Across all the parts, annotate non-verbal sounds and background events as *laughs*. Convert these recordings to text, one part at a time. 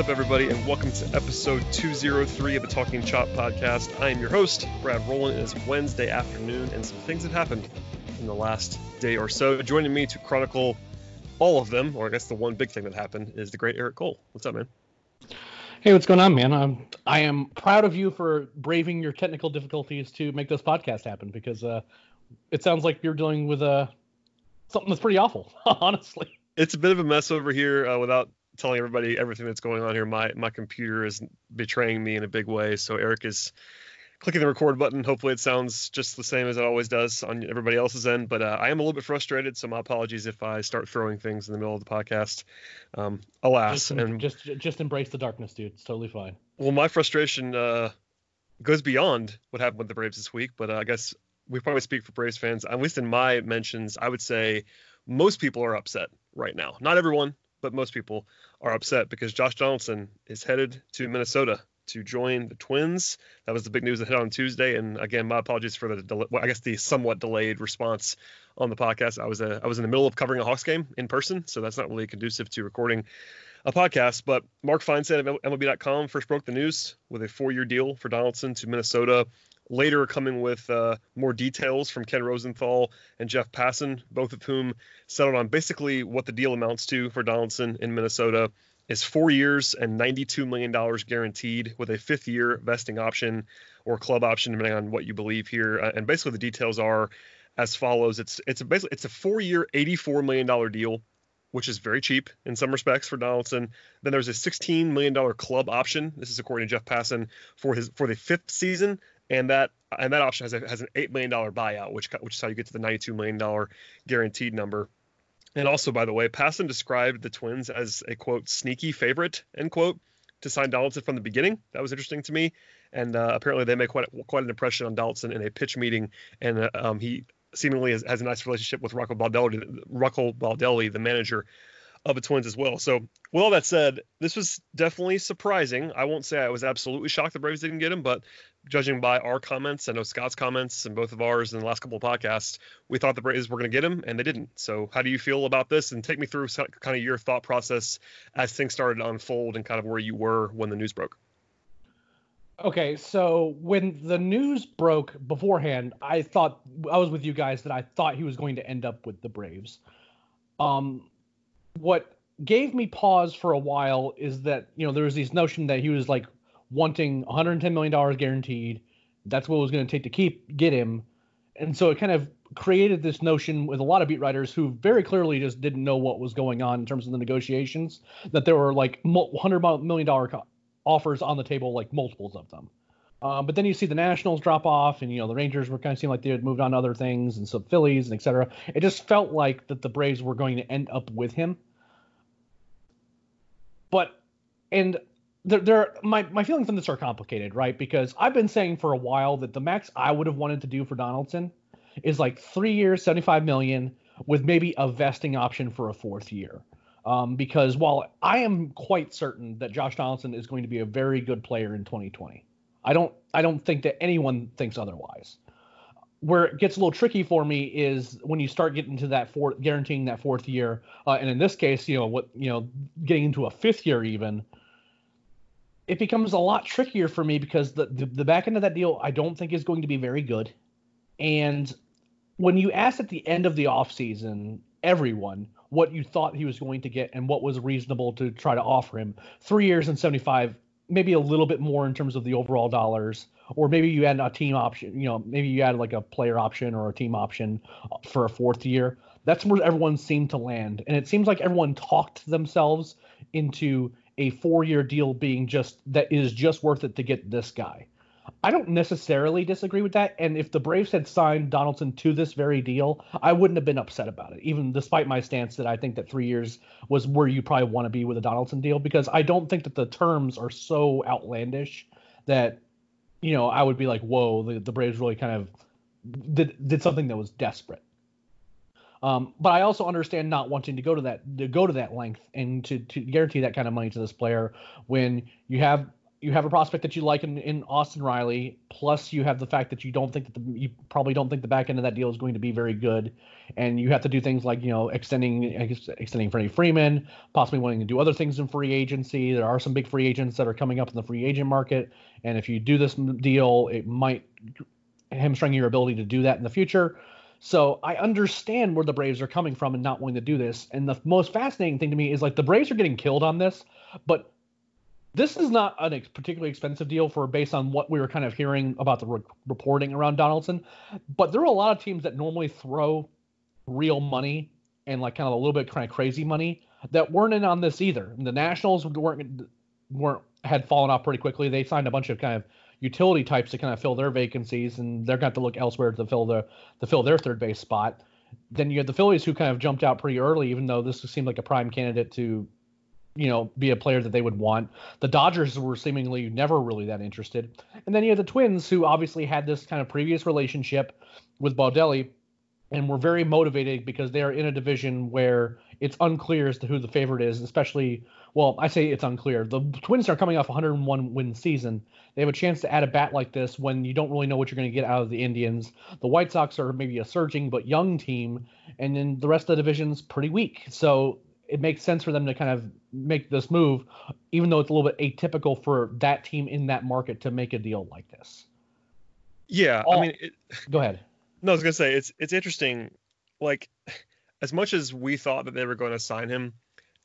What's up, everybody, and welcome to episode 203 of the Talking Chop podcast. I am your host, Brad Rowland. It is Wednesday afternoon, and some things have happened in the last day or so. Joining me to chronicle all of them, or I guess the one big thing that happened, is the great Eric Cole. What's up, man? Hey, what's going on, man? I'm, I am proud of you for braving your technical difficulties to make this podcast happen because uh, it sounds like you're dealing with uh, something that's pretty awful, *laughs* honestly. It's a bit of a mess over here uh, without telling everybody everything that's going on here. My my computer is betraying me in a big way. So Eric is clicking the record button. Hopefully it sounds just the same as it always does on everybody else's end. But uh, I am a little bit frustrated, so my apologies if I start throwing things in the middle of the podcast. Um, alas, just, and just just embrace the darkness, dude. It's totally fine. Well, my frustration uh, goes beyond what happened with the Braves this week, but uh, I guess we probably speak for Braves fans. At least in my mentions, I would say most people are upset right now. Not everyone, but most people are upset because Josh Donaldson is headed to Minnesota to join the Twins. That was the big news that hit on Tuesday. And again, my apologies for the del- well, I guess the somewhat delayed response on the podcast. I was uh, I was in the middle of covering a Hawks game in person, so that's not really conducive to recording a podcast. But Mark Feinsand of MLB.com first broke the news with a four-year deal for Donaldson to Minnesota later coming with uh, more details from Ken Rosenthal and Jeff Passan, both of whom settled on basically what the deal amounts to for Donaldson in Minnesota is four years and $92 million guaranteed with a fifth year vesting option or club option, depending on what you believe here. Uh, and basically the details are as follows. It's it's a basically it's a four year, $84 million deal which is very cheap in some respects for Donaldson. Then there's a $16 million club option. This is according to Jeff Passan for his for the fifth season, and that and that option has a, has an eight million dollar buyout, which which is how you get to the ninety two million dollar guaranteed number. And also, by the way, Passan described the Twins as a quote sneaky favorite end quote to sign Donaldson from the beginning. That was interesting to me. And uh, apparently, they made quite quite an impression on Donaldson in a pitch meeting, and uh, um, he seemingly has, has, a nice relationship with Rocco Baldelli, Rocco Baldelli, the manager of the Twins as well. So, with all that said, this was definitely surprising. I won't say I was absolutely shocked the Braves didn't get him, but judging by our comments, I know Scott's comments and both of ours in the last couple of podcasts, we thought the Braves were going to get him, and they didn't. So, how do you feel about this? And take me through kind of your thought process as things started to unfold and kind of where you were when the news broke. Okay, so when the news broke beforehand, I thought I was with you guys that I thought he was going to end up with the Braves. Um, what gave me pause for a while is that you know there was this notion that he was like wanting 110 million dollars guaranteed. That's what it was going to take to keep get him, and so it kind of created this notion with a lot of beat writers who very clearly just didn't know what was going on in terms of the negotiations. That there were like 100 million dollar offers on the table, like multiples of them. Um, but then you see the Nationals drop off, and you know the Rangers were kind of seemed like they had moved on to other things, and some Phillies and etc. It just felt like that the Braves were going to end up with him. But and there, there my my feelings on this are complicated, right? Because I've been saying for a while that the max I would have wanted to do for Donaldson is like three years, seventy five million, with maybe a vesting option for a fourth year. Um, because while I am quite certain that Josh Donaldson is going to be a very good player in 2020 I don't I don't think that anyone thinks otherwise. Where it gets a little tricky for me is when you start getting to that fourth, guaranteeing that fourth year, uh, and in this case, you know what, you know, getting into a fifth year even, it becomes a lot trickier for me because the, the the back end of that deal I don't think is going to be very good, and when you ask at the end of the offseason everyone what you thought he was going to get and what was reasonable to try to offer him, three years and 75 maybe a little bit more in terms of the overall dollars, or maybe you add a team option. You know, maybe you add like a player option or a team option for a fourth year. That's where everyone seemed to land, and it seems like everyone talked themselves into a four-year deal being just that is just worth it to get this guy. I don't necessarily disagree with that. And if the Braves had signed Donaldson to this very deal, I wouldn't have been upset about it, even despite my stance that I think that three years was where you probably want to be with a Donaldson deal, because I don't think that the terms are so outlandish that, you know, I would be like, whoa, the, the Braves really kind of did, did something that was desperate. Um, but I also understand not wanting to go to that to go to that length and to, to guarantee that kind of money to this player when you have you have a prospect that you like in, in Austin Riley, plus you have the fact that you don't think that the, you probably don't think the back end of that deal is going to be very good, and you have to do things like you know extending extending Freddie Freeman, possibly wanting to do other things in free agency. There are some big free agents that are coming up in the free agent market, and if you do this deal, it might hamstring your ability to do that in the future. So I understand where the Braves are coming from and not wanting to do this. And the most fascinating thing to me is like the Braves are getting killed on this, but this is not a ex- particularly expensive deal for based on what we were kind of hearing about the re- reporting around Donaldson. But there are a lot of teams that normally throw real money and like kind of a little bit kind of crazy money that weren't in on this either. The Nationals weren't weren't had fallen off pretty quickly. They signed a bunch of kind of utility types to kind of fill their vacancies, and they're going to look elsewhere to fill the to fill their third base spot. Then you had the Phillies who kind of jumped out pretty early, even though this seemed like a prime candidate to you know, be a player that they would want. The Dodgers were seemingly never really that interested. And then you had the Twins, who obviously had this kind of previous relationship with Baldelli and were very motivated because they are in a division where it's unclear as to who the favorite is, especially, well, I say it's unclear. The Twins are coming off 101 win season. They have a chance to add a bat like this when you don't really know what you're going to get out of the Indians. The White Sox are maybe a surging but young team, and then the rest of the division's pretty weak. So it makes sense for them to kind of make this move, even though it's a little bit atypical for that team in that market to make a deal like this. Yeah, All, I mean, it, go ahead. No, I was gonna say it's it's interesting. Like, as much as we thought that they were going to sign him,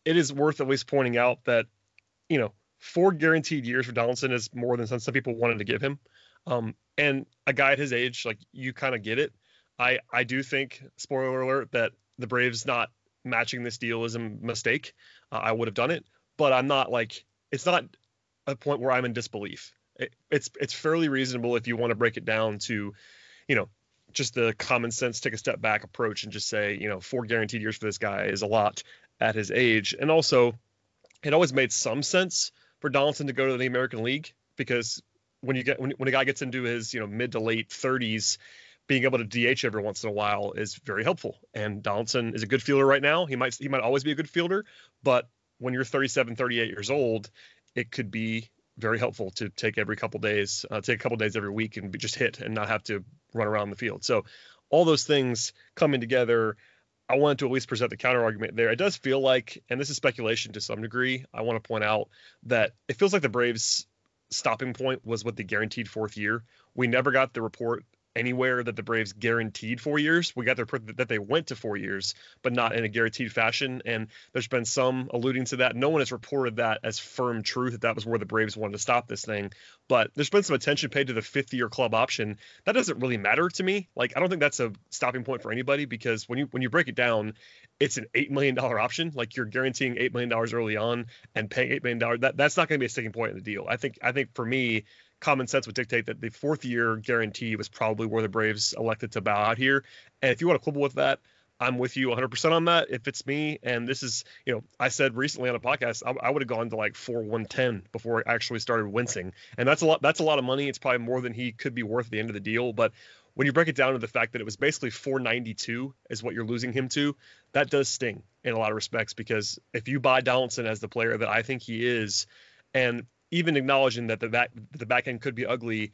it is worth at least pointing out that, you know, four guaranteed years for Donaldson is more than some, some people wanted to give him. Um, and a guy at his age, like you kind of get it. I I do think, spoiler alert, that the Braves not matching this deal is a mistake. Uh, I would have done it, but I'm not like it's not a point where I'm in disbelief. It, it's it's fairly reasonable if you want to break it down to, you know, just the common sense, take a step back approach and just say, you know, four guaranteed years for this guy is a lot at his age, and also, it always made some sense for Donaldson to go to the American League because when you get when, when a guy gets into his you know mid to late 30s being able to DH every once in a while is very helpful. And Donaldson is a good fielder right now. He might he might always be a good fielder, but when you're 37, 38 years old, it could be very helpful to take every couple days, uh, take a couple days every week, and just hit and not have to run around the field. So all those things coming together. I wanted to at least present the counter argument there. It does feel like, and this is speculation to some degree, I want to point out that it feels like the Braves' stopping point was with the guaranteed fourth year. We never got the report anywhere that the Braves guaranteed four years. We got their that they went to four years, but not in a guaranteed fashion. And there's been some alluding to that. No one has reported that as firm truth that that was where the Braves wanted to stop this thing. But there's been some attention paid to the fifth year club option. That doesn't really matter to me. Like I don't think that's a stopping point for anybody because when you when you break it down, it's an eight million dollar option. Like you're guaranteeing eight million dollars early on and paying eight million dollars. That that's not going to be a sticking point in the deal. I think I think for me common sense would dictate that the fourth year guarantee was probably where the Braves elected to bow out here. And if you want to quibble with that, I'm with you 100% on that. If it's me, and this is, you know, I said recently on a podcast, I, I would have gone to like 4 110 before I actually started wincing, and that's a lot. That's a lot of money. It's probably more than he could be worth at the end of the deal. But when you break it down to the fact that it was basically 492 is what you're losing him to, that does sting in a lot of respects because if you buy Donaldson as the player that I think he is, and even acknowledging that the back the back end could be ugly,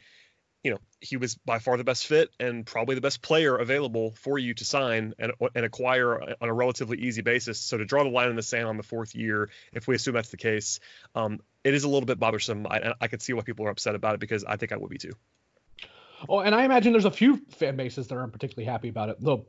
you know, he was by far the best fit and probably the best player available for you to sign and, and acquire on a relatively easy basis. So to draw the line in the sand on the fourth year, if we assume that's the case, um, it is a little bit bothersome. I, I could see why people are upset about it because I think I would be too. Oh, and I imagine there's a few fan bases that aren't particularly happy about it. The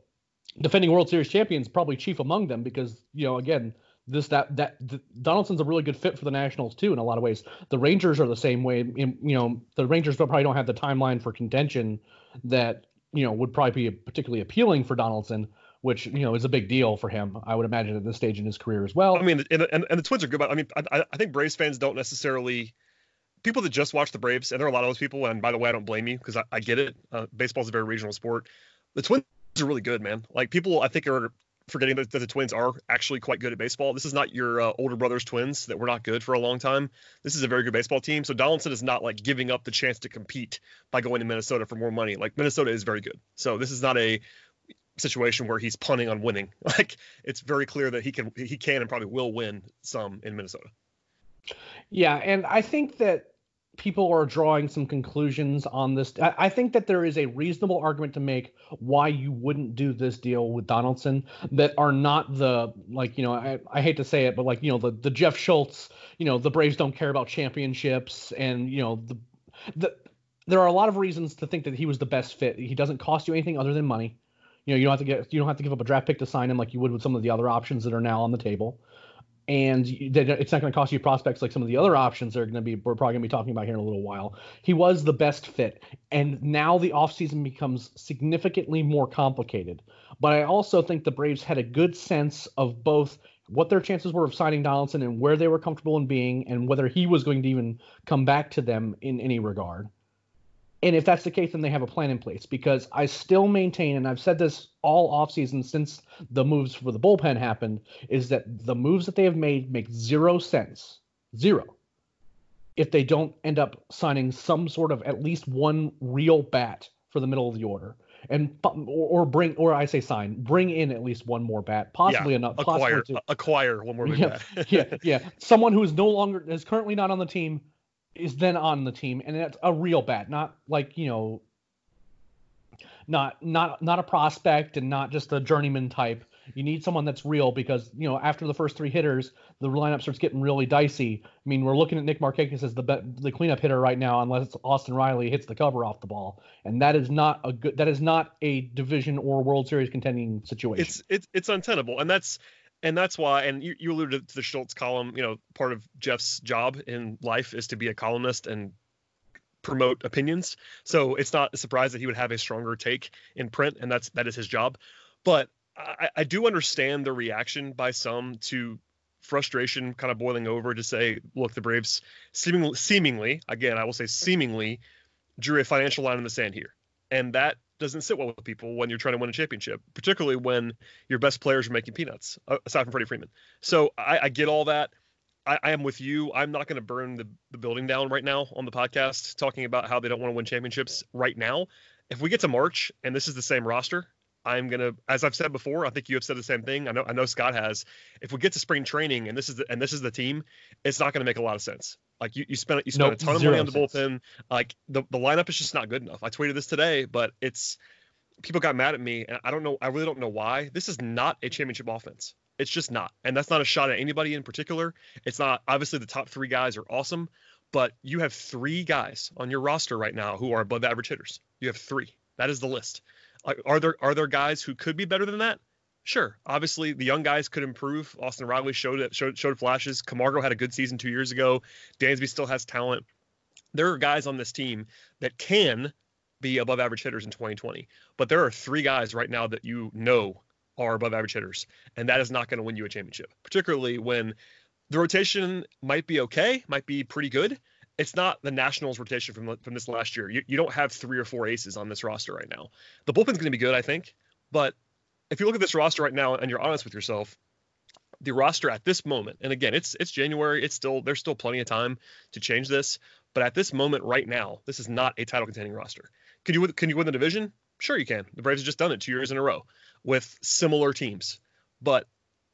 defending World Series champions probably chief among them because you know again this that that Donaldson's a really good fit for the Nationals too in a lot of ways. The Rangers are the same way. You know, the Rangers probably don't have the timeline for contention that you know would probably be particularly appealing for Donaldson, which you know is a big deal for him. I would imagine at this stage in his career as well. I mean, and, and, and the Twins are good, but I mean, I, I think Braves fans don't necessarily people that just watch the Braves, and there are a lot of those people. And by the way, I don't blame you because I, I, get it. Uh, baseball is a very regional sport. The Twins are really good, man. Like people, I think are forgetting that, that, the Twins are actually quite good at baseball. This is not your uh, older brother's Twins that were not good for a long time. This is a very good baseball team. So Donaldson is not like giving up the chance to compete by going to Minnesota for more money. Like Minnesota is very good. So this is not a situation where he's punting on winning. *laughs* Like it's very clear that he can he can and probably will win some in Minnesota. Yeah, and I think that people are drawing some conclusions on this. I, I, think that there is a reasonable argument to make why you wouldn't do this deal with Donaldson that are not the like you know I, I hate to say it, but like you know the the Jeff Schultz, you know the Braves don't care about championships, and you know the the there are a lot of reasons to think that he was the best fit. He doesn't cost you anything other than money. You know, you don't have to get you don't have to give up a draft pick to sign him like you would with some of the other options that are now on the table and it's not going to cost you prospects like some of the other options are going to be we're probably going to be talking about here in a little while. He was the best fit, and now the offseason becomes significantly more complicated. But I also think the Braves had a good sense of both what their chances were of signing Donaldson and where they were comfortable in being, and whether he was going to even come back to them in any regard. And if that's the case, then they have a plan in place because I still maintain, and I've said this all offseason since the moves for the bullpen happened, is that the moves that they have made make zero sense. Zero. If they don't end up signing some sort of at least one real bat for the middle of the order. And or, or bring or I say sign, bring in at least one more bat, possibly yeah, enough. Acquire, possibly acquire one more *laughs* yeah, bat. yeah, yeah. Someone who is no longer is currently not on the team is then on the team, and it's a real bat, not like you know, not not not a prospect and not just a journeyman type. You need someone that's real because you know after the first three hitters, the lineup starts getting really dicey. I mean, we're looking at Nick Markakis as the the cleanup hitter right now, unless Austin Riley hits the cover off the ball, and that is not a good. That is not a division or World Series contending situation. It's it's it's untenable, and that's and that's why and you, you alluded to the schultz column you know part of jeff's job in life is to be a columnist and promote opinions. So it's not a surprise that he would have a stronger take in print and that's that is his job. But i, I do understand the reaction by some to frustration kind of boiling over to say look the braves seemingly seemingly again i will say seemingly drew a financial line in the sand here. And that doesn't sit well with people when you're trying to win a championship, particularly when your best players are making peanuts, uh, aside from Freddie Freeman. So I, I get all that. I, I, am with you. I'm not going to burn the, the building down right now on the podcast, talking about how they don't want to win championships right now. If we get to March and this is the same roster, I'm gonna, as I've said before, I think you have said the same thing. I know, I know Scott has. If we get to spring training and this is the, and this is the team, it's not going to make a lot of sense. Like you, you spent you spent nope, a ton of money on the sense. bullpen. Like the the lineup is just not good enough. I tweeted this today, but it's people got mad at me, and I don't know. I really don't know why. This is not a championship offense. It's just not, and that's not a shot at anybody in particular. It's not. Obviously, the top three guys are awesome, but you have three guys on your roster right now who are above average hitters. You have three. That is the list. Like, are there are there guys who could be better than that? Sure. Obviously, the young guys could improve. Austin Riley showed showed, showed flashes. Camargo had a good season two years ago. Dansby still has talent. There are guys on this team that can be above average hitters in 2020, but there are three guys right now that you know are above average hitters, and that is not going to win you a championship, particularly when the rotation might be okay, might be pretty good. It's not the Nationals rotation from from this last year. You, you don't have three or four aces on this roster right now. The bullpen's going to be good, I think, but if you look at this roster right now and you're honest with yourself, the roster at this moment, and again, it's it's January, it's still there's still plenty of time to change this, but at this moment right now, this is not a title contending roster. Can you can you win the division? Sure you can. The Braves have just done it two years in a row with similar teams. But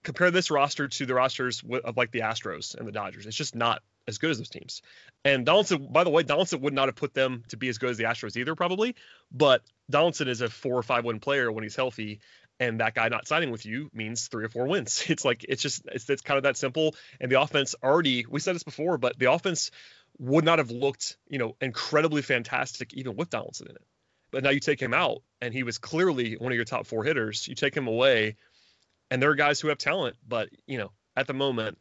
compare this roster to the rosters of like the Astros and the Dodgers. It's just not as good as those teams. And Donaldson, by the way, Donaldson would not have put them to be as good as the Astros either, probably. But Donaldson is a four or five win player when he's healthy, and that guy not signing with you means three or four wins. *laughs* It's like it's just it's, it's kind of that simple. And the offense already we said this before, but the offense would not have looked you know incredibly fantastic even with Donaldson in it. But now you take him out, and he was clearly one of your top four hitters. You take him away, and there are guys who have talent, but you know at the moment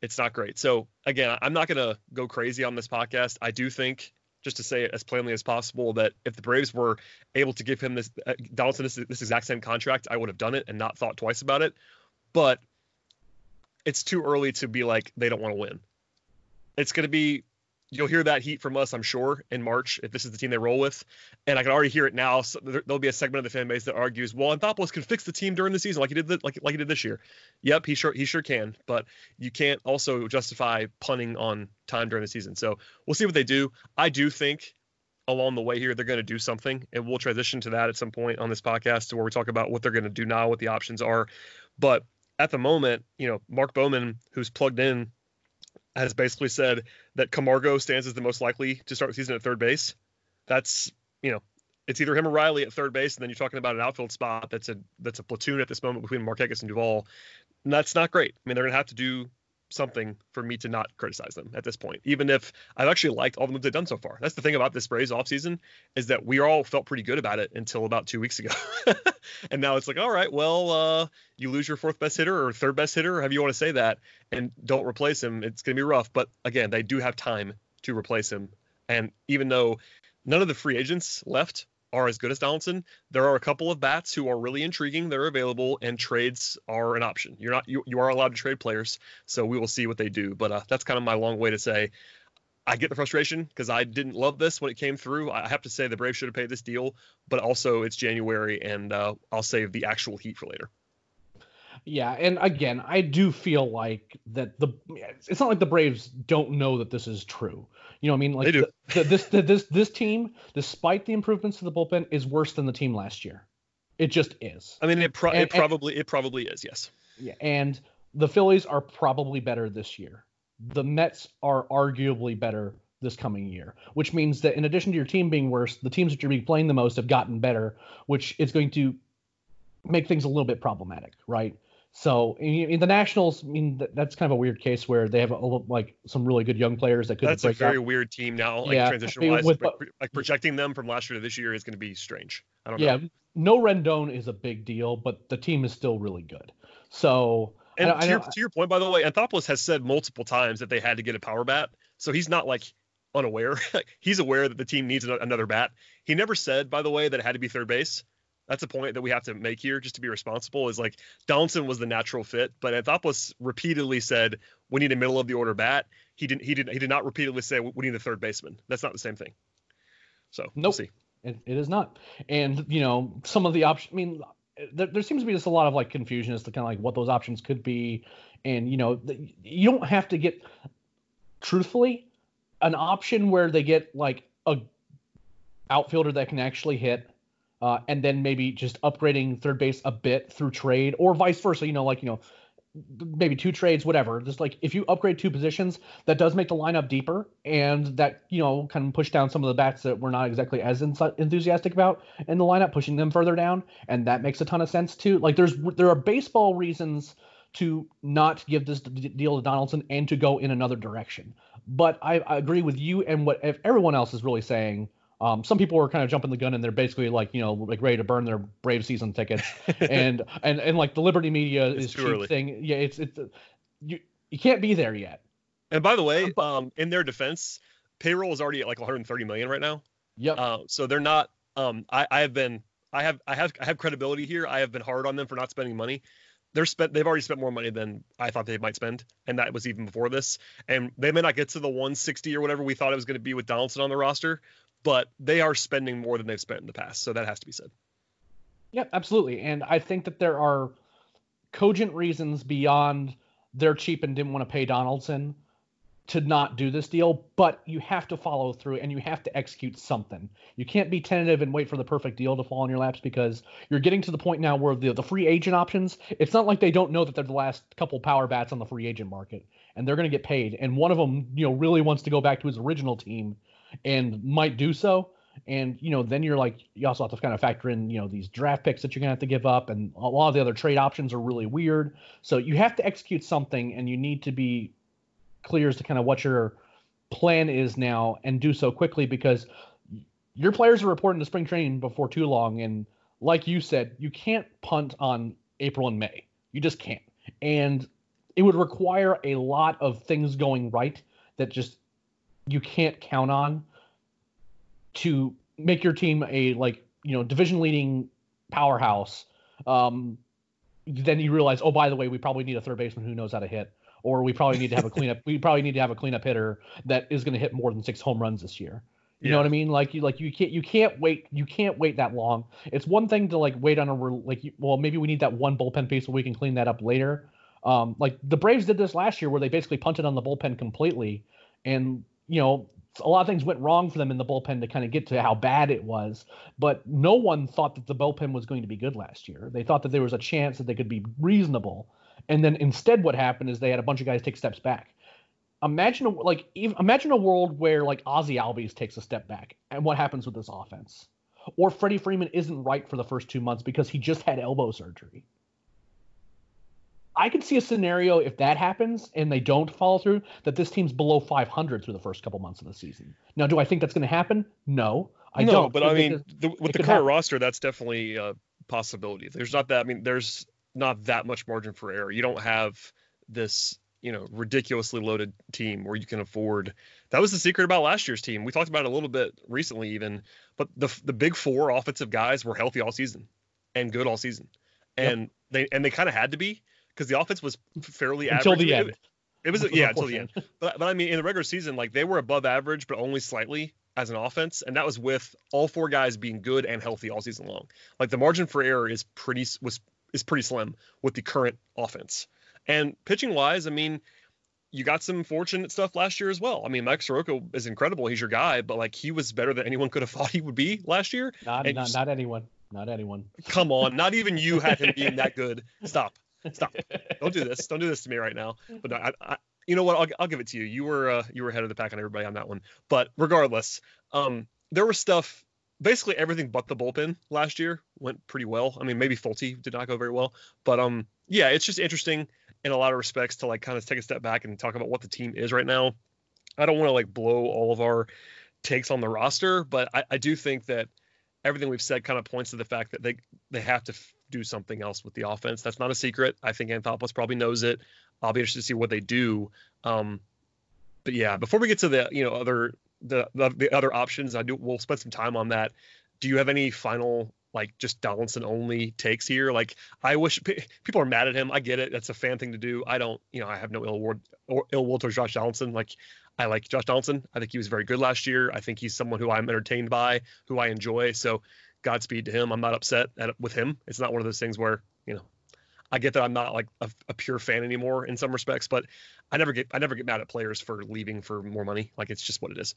it's not great. So again, I'm not to go crazy on this podcast. I do think just to say it as plainly as possible that if the Braves were able to give him this uh, Donaldson this, this exact same contract, I would have done it and not thought twice about it. But it's too early to be like they don't want to win. It's going to be you'll hear that heat from us, I'm sure, in March if this is the team they roll with. And I can already hear it now. So there, will be a segment of the fan base that argues, "Well, Anthopoulos can fix the team during the season like he did the, like like he did this year." Yep, he sure he sure can, but you can't also justify punting on time during the season. So we'll see what they do. I do think along the way here they're going to do something, and we'll transition to that at some point on this podcast to where we talk about what they're going to do now, what the options are. But at the moment, you know, Mark Bowman, who's plugged in has basically said that Camargo stands as the most likely to start the season at third base. That's you know, it's either him or Riley at third base, and then you're talking about an outfield spot that's a that's a platoon at this moment between Markakis and Duvall. And that's not great. I mean, they're gonna have to do something for me to not criticize them at this point, even if I've actually liked all the moves they've done so far. That's the thing about this Braves offseason is that we all felt pretty good about it until about two weeks ago. *laughs* and now it's like, all right, well, uh, you lose your fourth best hitter or third best hitter, however you want to say that, and don't replace him. It's going to be rough. But again, they do have time to replace him. And even though none of the free agents left are as good as Donaldson. There are a couple of bats who are really intriguing. They're available, and trades are an option. You're not you, you are allowed to trade players, so we will see what they do. But uh, that's kind of my long way to say I get the frustration because I didn't love this when it came through. I have to say the Braves should have paid this deal, but also it's January, and uh, I'll save the actual heat for later. Yeah, and again, I do feel like that the it's not like the Braves don't know that this is true. You know what I mean? Like they do. The, the, this the, this this team, despite the improvements to the bullpen, is worse than the team last year. It just is. I mean, it, pro- and, it probably and, it probably is. Yes. Yeah, and the Phillies are probably better this year. The Mets are arguably better this coming year, which means that in addition to your team being worse, the teams that you're be playing the most have gotten better, which is going to make things a little bit problematic, right? So in the Nationals, I mean that's kind of a weird case where they have a, like some really good young players that could. That's a very out. weird team now, like yeah, transition wise. With, like projecting them from last year to this year is going to be strange. I don't yeah, know. Yeah, no Rendon is a big deal, but the team is still really good. So and I, to, I your, to your point, by the way, Anthopoulos has said multiple times that they had to get a power bat, so he's not like unaware. *laughs* he's aware that the team needs another bat. He never said, by the way, that it had to be third base. That's a point that we have to make here just to be responsible is like Donaldson was the natural fit, but Anthopoulos repeatedly said we need a middle of the order bat. He didn't he didn't he did not repeatedly say we need a third baseman. That's not the same thing. So nope. we'll see. It, it is not. And you know, some of the options I mean there, there seems to be just a lot of like confusion as to kind of like what those options could be. And you know, the, you don't have to get truthfully an option where they get like a outfielder that can actually hit uh, and then maybe just upgrading third base a bit through trade or vice versa. You know, like you know, maybe two trades, whatever. Just like if you upgrade two positions, that does make the lineup deeper, and that you know kind of push down some of the bats that we're not exactly as enthusiastic about in the lineup, pushing them further down, and that makes a ton of sense too. Like there's there are baseball reasons to not give this deal to Donaldson and to go in another direction. But I, I agree with you and what everyone else is really saying um, some people were kind of jumping the gun and they're basically like, you know, like ready to burn their Brave season tickets, *laughs* and and and like the Liberty media it's is cheap early. thing. Yeah, it's it's you you can't be there yet. And by the way, um, in their defense, payroll is already at like 130 million right now. Yep. Uh, so they're not. Um, I I have been I have I have I have credibility here. I have been hard on them for not spending money. They're spent. They've already spent more money than I thought they might spend, and that was even before this. And they may not get to the 160 or whatever we thought it was going to be with Donaldson on the roster, but they are spending more than they've spent in the past. So that has to be said. Yeah, absolutely. And I think that there are cogent reasons beyond they're cheap and didn't want to pay Donaldson to not do this deal, but you have to follow through and you have to execute something. You can't be tentative and wait for the perfect deal to fall in your laps because you're getting to the point now where the, the free agent options, it's not like they don't know that they're the last couple power bats on the free agent market and they're going to get paid. And one of them, you know, really wants to go back to his original team and might do so. And you know, then you're like, you also have to kind of factor in, you know, these draft picks that you're gonna have to give up, and a lot of the other trade options are really weird. So you have to execute something, and you need to be clear as to kind of what your plan is now, and do so quickly because your players are reporting to spring training before too long, and like you said, you can't punt on April and May. You just can't, and it would require a lot of things going right that just you can't count on to make your team a like you know division leading powerhouse um then you realize oh by the way we probably need a third baseman who knows how to hit or we probably need to have a cleanup we probably need to have a cleanup hitter that is going to hit more than six home runs this year. You yeah. know what i mean? Like you like you can't you can't wait you can't wait that long. It's one thing to like wait on a like well maybe we need that one bullpen piece so we can clean that up later. Um like the braves did this last year where they basically punted on the bullpen completely and you know, a lot of things went wrong for them in the bullpen to kind of get to how bad it was. But no one thought that the bullpen was going to be good last year. They thought that there was a chance that they could be reasonable. And then instead, what happened is they had a bunch of guys take steps back. imagine a, like imagine a world where like Ozzy Albies takes a step back and what happens with this offense, or Freddie Freeman isn't right for the first two months because he just had elbow surgery. I could see a scenario if that happens and they don't follow through that this team's below 500 through the first couple months of the season. Now, do I think that's going to happen? No, I no, don't. but I mean, the, with the current happen. roster, that's definitely a possibility. There's not that. I mean, there's not that much margin for error. You don't have this, you know, ridiculously loaded team where you can afford. That was the secret about last year's team. We talked about it a little bit recently, even. But the the big four offensive guys were healthy all season and good all season, and yep. they and they kind of had to be because the offense was fairly until average. the end. It, it was yeah until the end. *laughs* But but I mean in the regular season like they were above average but only slightly as an offense and that was with all four guys being good and healthy all season long. Like the margin for error is pretty was is pretty slim with the current offense. And pitching wise, I mean, you got some fortunate stuff last year as well. I mean, Mike Soroka is incredible. He's your guy, but like he was better than anyone could have *laughs* thought he would be last year. Not not, just, not anyone. Not anyone. Come on, *laughs* not even you had him being that good. Stop. *laughs* Stop! Don't do this. Don't do this to me right now. But I, I you know what? I'll, I'll give it to you. You were uh, you were ahead of the pack on everybody on that one. But regardless, um, there was stuff. Basically, everything but the bullpen last year went pretty well. I mean, maybe Folty did not go very well, but um, yeah, it's just interesting in a lot of respects to like kind of take a step back and talk about what the team is right now. I don't want to like blow all of our takes on the roster, but I, I do think that everything we've said kind of points to the fact that they they have to do something else with the offense. That's not a secret. I think Anthopoulos probably knows it. I'll be interested to see what they do. Um, but yeah, before we get to the you know other the, the, the other options, I do we'll spend some time on that. Do you have any final like just Donaldson only takes here? Like I wish p- people are mad at him. I get it. That's a fan thing to do. I don't. You know, I have no ill will or ill will towards Josh Donaldson. Like I like Josh Donaldson. I think he was very good last year. I think he's someone who I'm entertained by, who I enjoy. So Godspeed to him. I'm not upset at, with him. It's not one of those things where you know, I get that I'm not like a, a, pure fan anymore in some respects, but I never get I never get mad at players for leaving for more money. Like it's just what it is.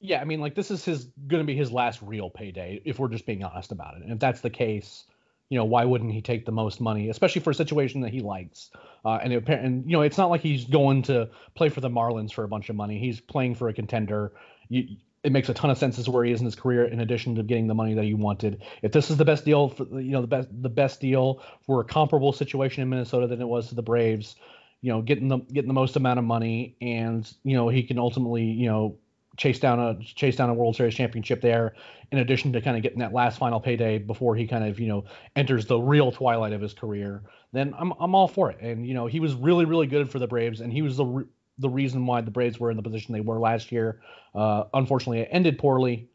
Yeah, I mean, like this is his going to be his last real payday if we're just being honest about it. And if that's the case, you know, why wouldn't he take the most money, especially for a situation that he likes? Uh, and it, and you know, it's not like he's going to play for the Marlins for a bunch of money. He's playing for a contender. You, it makes a ton of sense as where he is in his career in addition to getting the money that he wanted. If this is the best deal for you know the best the best deal for a comparable situation in minnesota than it was to the braves you know getting the getting the most amount of money and you know he can ultimately you know chase down a chase down a world series championship there in addition to kind of getting that last final payday before he kind of you know enters the real twilight of his career then i'm, I'm all for it. And you know he was really really good for the braves and he was the the reason why the Braves were in the position they were last year. Uh, unfortunately, it ended poorly,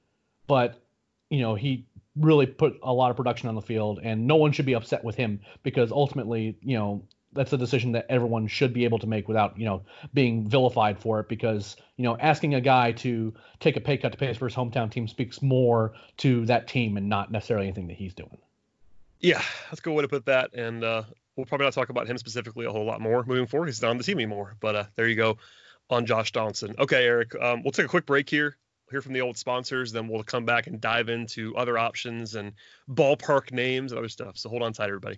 but you know he really put a lot of production on the field, and no one should be upset with him because ultimately, you know, that's a decision that everyone should be able to make without you know being vilified for it because you know asking a guy to take a pay cut to pay for his hometown team speaks more to that team and not necessarily anything that he's doing. Yeah, that's a good way to put that. And uh, we'll probably not talk about him specifically a whole lot more moving forward. He's not on the team anymore. But uh, there you go on Josh Donaldson. Okay, Eric, um, we'll take a quick break here. Hear from the old sponsors, then we'll come back and dive into other options and ballpark names and other stuff. So hold on tight, everybody.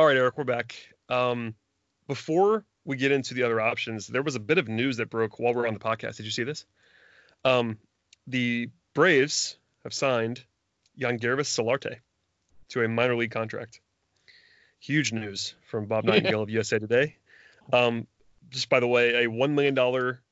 All right, Eric, we're back. Um, before we get into the other options, there was a bit of news that broke while we are on the podcast. Did you see this? Um, the Braves have signed Yangervis Solarte to a minor league contract. Huge news from Bob Nightingale of USA Today. Um, just by the way, a one million dollar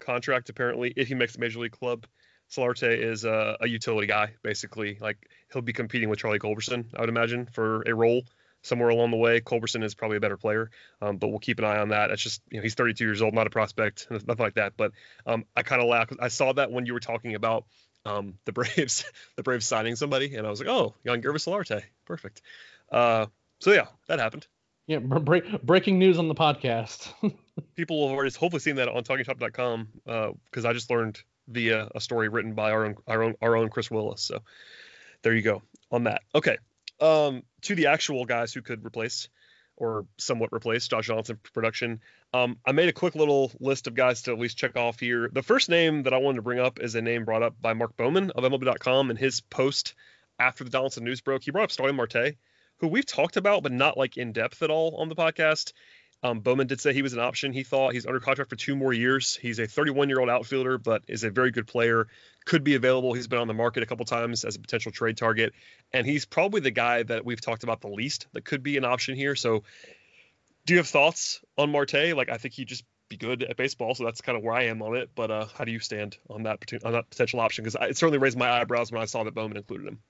contract apparently if he makes the major league club. Solarte is a, a, utility guy, basically. Like he'll be competing with Charlie Culberson, I would imagine, for a role somewhere along the way. Culberson is probably a better player, um, but we'll keep an eye on that. It's just you know he's 32 years old, not a prospect, *laughs* nothing like that. But um, I kind of laugh. I saw that when you were talking about um, the *laughs* Braves, the Braves signing somebody, and I was like, oh, Yangervis Solarte, perfect. Uh, so yeah, that happened. Yeah, break, breaking news on the podcast. *laughs* People have already hopefully seen that on TalkingChop.com because uh, I just learned via a story written by our own our own our own Chris Willis. So there you go on that. Okay, um, to the actual guys who could replace or somewhat replace Josh Johnson production. Um, I made a quick little list of guys to at least check off here. The first name that I wanted to bring up is a name brought up by Mark Bowman of MLB.com in his post after the Donaldson news broke. He brought up Starling Marte, who we've talked about, but not like in depth at all on the podcast. Um, Bowman did say he was an option. He thought he's under contract for two more years. He's a 31 year old outfielder, but is a very good player. Could be available. He's been on the market a couple times as a potential trade target, and he's probably the guy that we've talked about the least that could be an option here. So, do you have thoughts on Marte? Like, I think he'd just be good at baseball, so that's kind of where I am on it. But uh, how do you stand on that on that potential option? Because it certainly raised my eyebrows when I saw that Bowman included him.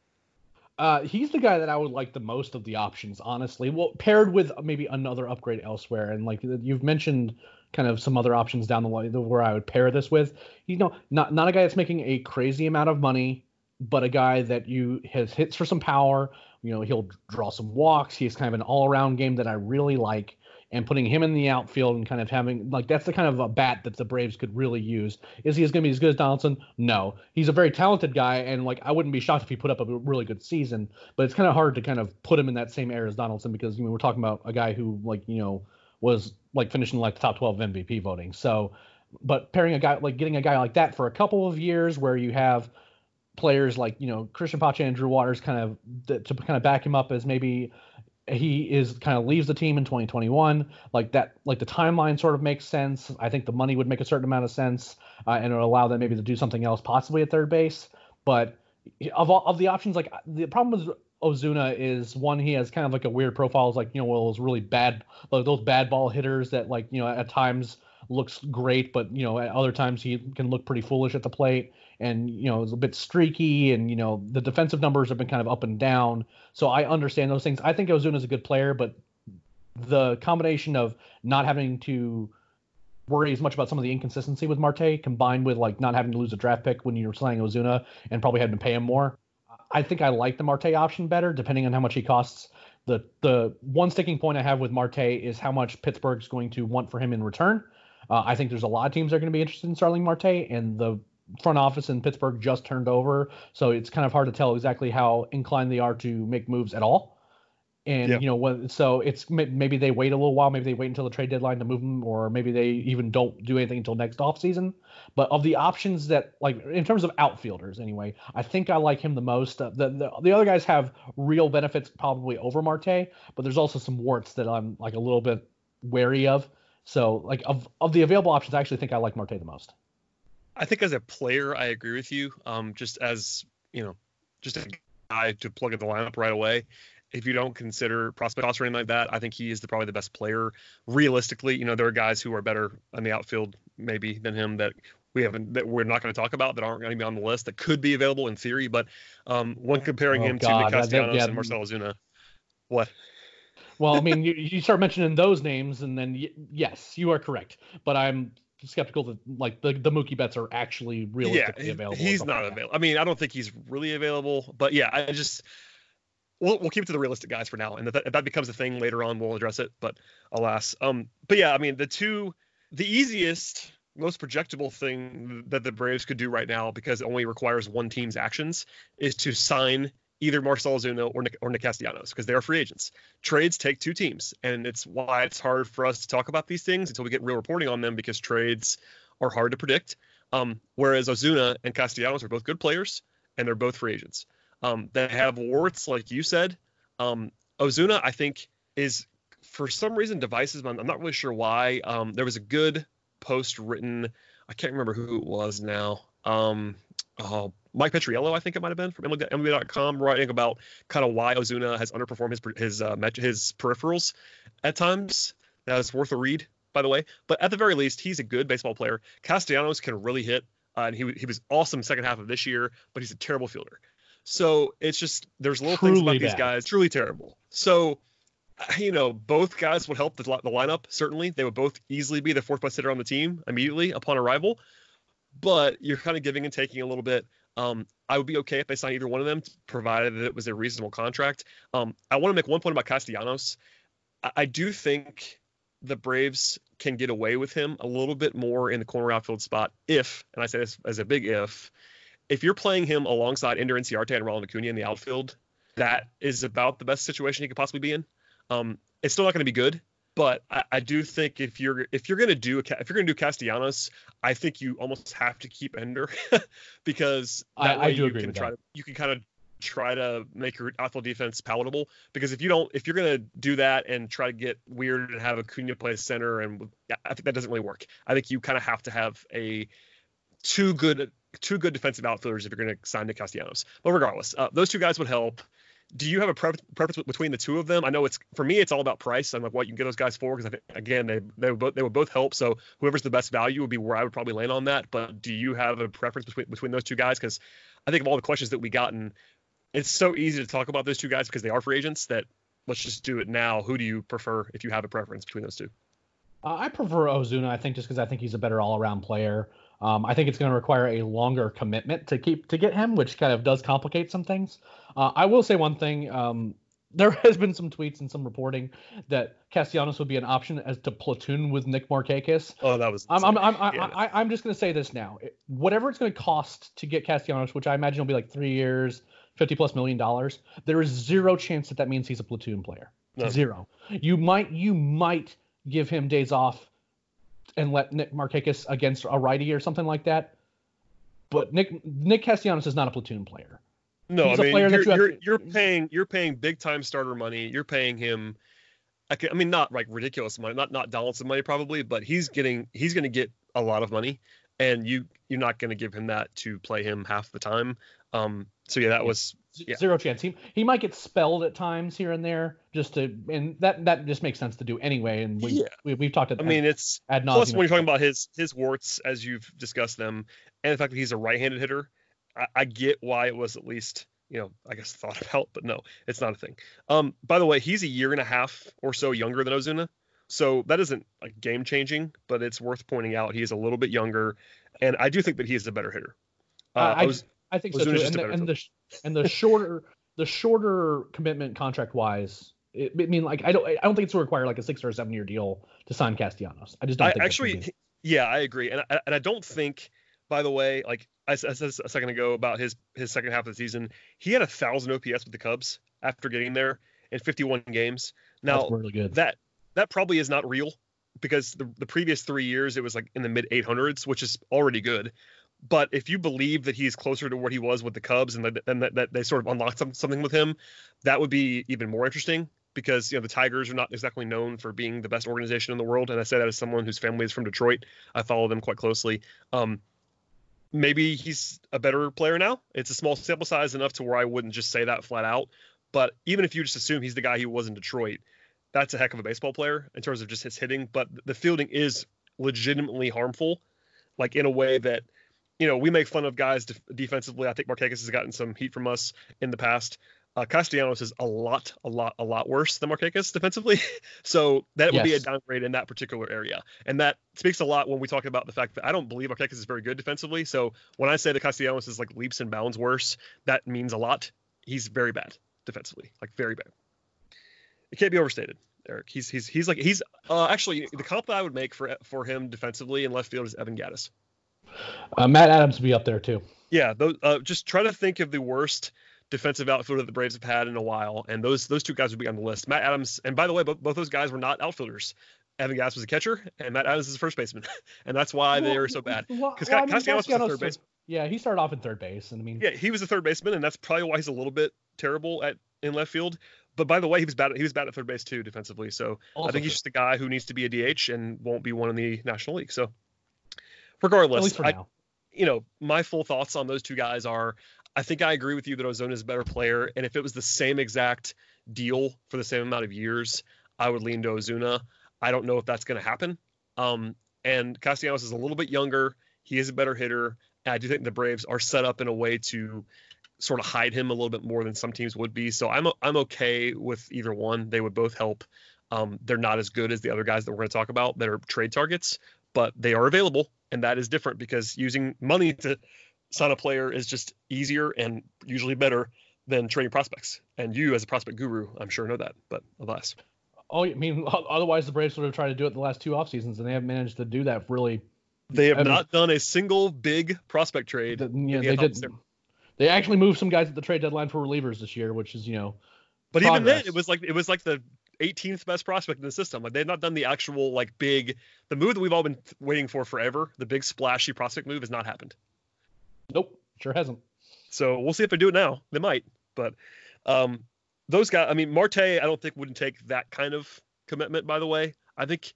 Uh, he's the guy that I would like the most of the options, honestly. Well, paired with maybe another upgrade elsewhere, and like you've mentioned, kind of some other options down the line where I would pair this with. You know, not not a guy that's making a crazy amount of money, but a guy that you has hits for some power. You know, he'll draw some walks. He's kind of an all around game that I really like and putting him in the outfield and kind of having like that's the kind of a bat that the Braves could really use. Is he going to be as good as Donaldson? No, he's a very talented guy, and like I wouldn't be shocked if he put up a really good season. But it's kind of hard to kind of put him in that same era as Donaldson because you know we're talking about a guy who like you know was like finishing like the top 12 MVP voting. So, but pairing a guy like getting a guy like that for a couple of years where you have players like you know Cristian Pache and Drew Waters kind of to kind of back him up as maybe he is kind of leaves the team in 2021 like that like the timeline sort of makes sense. I think the money would make a certain amount of sense uh, and it would allow them maybe to do something else possibly at third base. But of all of the options like the problem with ozuna is one he has kind of like a weird profile is like you know well those really bad those bad ball hitters that like you know at times looks great but you know at other times he can look pretty foolish at the plate and you know it's a bit streaky and you know the defensive numbers have been kind of up and down. So i understand those things. I think ozuna is a good player but the combination of not having to worry as much about some of the inconsistency with marte combined with like not having to lose a draft pick when you're signing ozuna and probably having to pay him more i think i like the marte option better depending on how much he costs. The the one sticking point i have with marte is how much pittsburgh's going to want for him in return. Uh, I think there's a lot of teams that are going to be interested in Starling Marte, and the front office in Pittsburgh just turned over, so it's kind of hard to tell exactly how inclined they are to make moves at all. And you know, when, so it's maybe they wait a little while, maybe they wait until the trade deadline to move them, or maybe they even don't do anything until next offseason. But of the options that, like in terms of outfielders, anyway, I think I like him the most. Uh, the, the the other guys have real benefits probably over Marte, but there's also some warts that I'm like a little bit wary of. So like of of the available options, I actually think I like Marte the most. I think as a player, I agree with you. Um, just as you know, just a guy to plug in the lineup right away. If you don't consider prospect cost or anything like that, I think he is the, probably the best player. Realistically, you know, there are guys who are better on the outfield maybe than him that we haven't that we're not going to talk about that aren't going to be on the list that could be available in theory. But um, when comparing oh, him God, to Nick Castellanos yeah. and Marcell Ozuna, what? Well, I mean, you, you start mentioning those names, and then y- yes, you are correct. But I'm skeptical that like the, the Mookie Betts are actually realistically yeah, available. He's not like available. I mean, I don't think he's really available, but yeah, I just we'll, we'll keep it to the realistic guys for now, and if that, if that becomes a thing later on, we'll address it. But alas, um, but yeah, I mean, the two, the easiest, most projectable thing that the Braves could do right now, because it only requires one team's actions, is to sign either Marcell Ozuna or Nick, or Nick Castellanos because they are free agents. Trades take two teams, and it's why it's hard for us to talk about these things until we get real reporting on them because trades are hard to predict. Um, whereas Ozuna and Castellanos are both good players and they're both free agents. Um, they have warts, like you said. Um, Ozuna, I think, is for some reason divisive. I'm, I'm not really sure why. Um, there was a good post written. I can't remember who it was now. Um, oh, Mike Petriello, I think it might have been from MLB.com, writing about kind of why Ozuna has underperformed his his uh, his peripherals at times. That is worth a read, by the way. But at the very least, he's a good baseball player. Castellanos can really hit, uh, and he he was awesome second half of this year, but he's a terrible fielder. So it's just there's little truly things about bad. these guys truly terrible. So you know, both guys would help the, the lineup. Certainly, they would both easily be the fourth best hitter on the team immediately upon arrival. But you're kind of giving and taking a little bit. Um, I would be okay if they signed either one of them, provided that it was a reasonable contract. Um, I want to make one point about Castellanos. I, I do think the Braves can get away with him a little bit more in the corner outfield spot if, and I say this as a big if, if you're playing him alongside Ender Inciarte and Ronald Acuna in the outfield, that is about the best situation he could possibly be in. Um, it's still not going to be good, but I, I, do think if you're if you're going to do if you're to do Castellanos, I think you almost have to keep Ender *laughs* because that I, way I you can try that. to you can kind of try to make your outfield defense palatable because if you don't if you're going to do that and try to get weird and have a Acuna play center and I think that doesn't really work. I think you kind of have to have a two good two good defensive outfielders if you're going to sign Nick Castellanos. But regardless, uh, those two guys would help. Do you have a pre- preference between the two of them? I know it's for me, it's all about price I'm like what you can get those guys for because again they they would both they would both help. So whoever's the best value would be where I would probably land on that. But do you have a preference between between those two guys? Because I think of all the questions that we gotten, it's so easy to talk about those two guys because they are free agents. That let's just do it now. Who do you prefer if you have a preference between those two? Uh, I prefer Ozuna. I think just because I think he's a better all-around player. Um, I think it's going to require a longer commitment to keep to get him, which kind of does complicate some things. Uh, I will say one thing. Um, there *laughs* has been some tweets and some reporting that Castellanos would be an option as to platoon with Nick Markakis. Oh, that was. I'm I'm I'm, I, Yeah. I, I'm just going to say this now. Whatever it's going to cost to get Castellanos, which I imagine will be like three years, fifty plus million dollars, there is zero chance that that means he's a platoon player. No. Zero. You might you might give him days off and let Nick Markakis against a righty or something like that. But Nick Nick Castellanos is not a platoon player. No, He's I mean you're, you you're, you're paying you're paying big time starter money. You're paying him. I, ca- I mean, not like ridiculous money, not not Donaldson money probably, but he's getting he's going to get a lot of money, and you you're not going to give him that to play him half the time. Um, so yeah, that was Yeah. Zero chance. He he might get spelled at times here and there, just to and that that just makes sense to do anyway. And we, Yeah. we we've talked. About. I mean, it's ad plus when you're talking about his his warts as you've discussed them, and the fact that he's a right-handed hitter, I, I get why it was at least you know I guess thought *laughs* about, but no, it's not a thing. Um, by the way, he's a year and a half or so younger than Ozuna, so that isn't like game changing, but it's worth pointing out he is a little bit younger, and I do think that he is a better hitter. Uh, I, I, Oz- I think so Ozuna's too. just And the, and the and the shorter the shorter commitment contract wise. It, I mean, like I don't I don't think it's going to require like a six or a seven year deal to sign Castellanos. I just don't I actually, yeah, I agree, and I, and I don't think, by the way, like I said a second ago about his his second half of the season, he had a thousand OPS with the Cubs after getting there in 51 games. Now really good. that that probably is not real because the the previous three years it was like in the mid 800s, which is already good. But if you believe that he's closer to what he was with the Cubs and that, and that, that they sort of unlocked some, something with him, that would be even more interesting because you know the Tigers are not exactly known for being the best organization in the world, and I say that as someone whose family is from Detroit. I follow them quite closely. Um, maybe he's a better player now. It's a small sample size enough to where I wouldn't just say that flat out. But even if you just assume he's the guy he was in Detroit, that's a heck of a baseball player in terms of just his hitting. But the fielding is legitimately harmful, like in a way that you know we make fun of guys def- defensively. I think Markakis has gotten some heat from us in the past. Uh, Castellanos is a lot, a lot, a lot worse than Markakis defensively. *laughs* so that would be a downgrade in that particular area. And that speaks a lot when we talk about the fact that I don't believe Markakis is very good defensively. So when I say that Castellanos is like leaps and bounds worse, that means a lot. He's very bad defensively, like very bad. It can't be overstated, Eric. He's he's he's like he's uh, actually the comp that I would make for for him defensively in left field is Evan Gattis. Uh, Matt Adams would be up there too. Yeah, those, uh, just try to think of the worst defensive outfielder that the Braves have had in a while, and those those two guys would be on the list. Matt Adams, and by the way, both, both those guys were not outfielders. Evan Gattis was a catcher, and Matt Adams is a first baseman, *laughs* and that's why they Well, are so bad. Because well, I mean, Castellanos was a third baseman. Yeah, he started off in third base, and I mean, Yeah, he was a third baseman, and that's probably why he's a little bit terrible at in left field. But by the way, he was bad. He was bad at third base too, defensively. So I think he's just a guy who needs to be a DH and won't be one in the National League. So at regardless, least for I, now. you know, my full thoughts on those two guys are I think I agree with you that Ozuna is a better player. And if it was the same exact deal for the same amount of years, I would lean to Ozuna. I don't know if that's going to happen. Um, and Castellanos is a little bit younger. He is a better hitter. And I do think the Braves are set up in a way to sort of hide him a little bit more than some teams would be. So I'm I'm okay with either one. They would both help. Um, they're not as good as the other guys that we're going to talk about that are trade targets, but they are available, and that is different because using money to sign a player is just easier and usually better than trading prospects. And you, as a prospect guru, I'm sure know that. But alas, Oh, I mean, otherwise the Braves would have tried to do it the last two off seasons, and they haven't managed to do that really. They have I mean- not done a single big prospect trade. The, in you know, the they did. there. They actually moved some guys at the trade deadline for relievers this year, which is you know. But even then, it was like it was like the 18th best prospect in the system. Like they've not done the actual like big the move that we've all been waiting for forever. The big splashy prospect move has not happened. Nope, sure hasn't. So we'll see if they do it now. They might, but um, those guys. I mean, Marte, I don't think wouldn't take that kind of commitment. By the way, I think.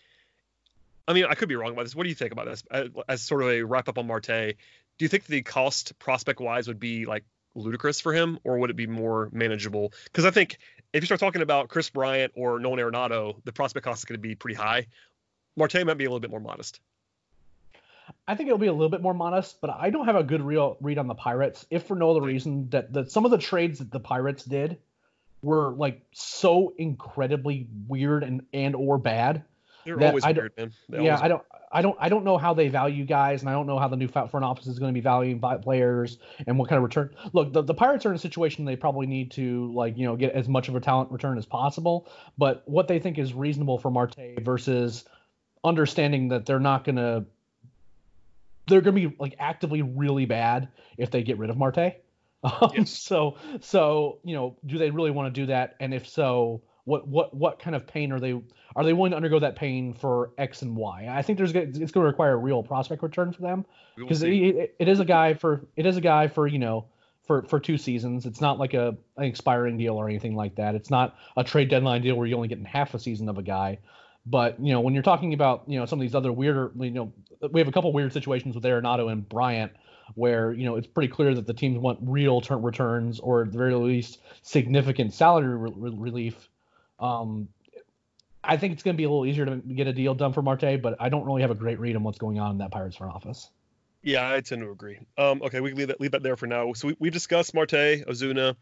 I mean, I could be wrong about this. What do you think about this? As, as sort of a wrap up on Marte, do you think the cost prospect wise would be like ludicrous for him, or would it be more manageable? Because I think if you start talking about Kris Bryant or Nolan Arenado, the prospect cost is going to be pretty high. Marte might be a little bit more modest. I think it'll be a little bit more modest, but I don't have a good real read on the Pirates, if for no other reason that, that some of the trades that the Pirates did were like so incredibly weird and and or bad. They're always I weird, man. They yeah, I don't, I don't, I don't know how they value guys, and I don't know how the new front office is going to be valuing players and what kind of return. Look, the, the Pirates are in a situation they probably need to like you know get as much of a talent return as possible, but what they think is reasonable for Marte versus understanding that they're not going to, they're going to be like actively really bad if they get rid of Marte. *laughs* Um, Yes. So, so you know, do they really want to do that? And if so, what what what kind of pain are they are they willing to undergo that pain for X and Y? I think there's it's going to require a real prospect return for them because it, it- it is a guy for it is a guy for you know for for two seasons. It's not like a an expiring deal or anything like that. It's not a trade deadline deal where you're only getting half a season of a guy. But you know when you're talking about you know some of these other weirder you know we have a couple weird situations with Arenado and Bryant where you know it's pretty clear that the teams want real ter- returns or at the very least significant salary re- relief. Um, I think it's going to be a little easier to get a deal done for Marte, but I don't really have a great read on what's going on in that Pirates front office. Yeah, I tend to agree. Um, okay, we can leave that leave that there for now. So we, we've discussed Marte, Ozuna,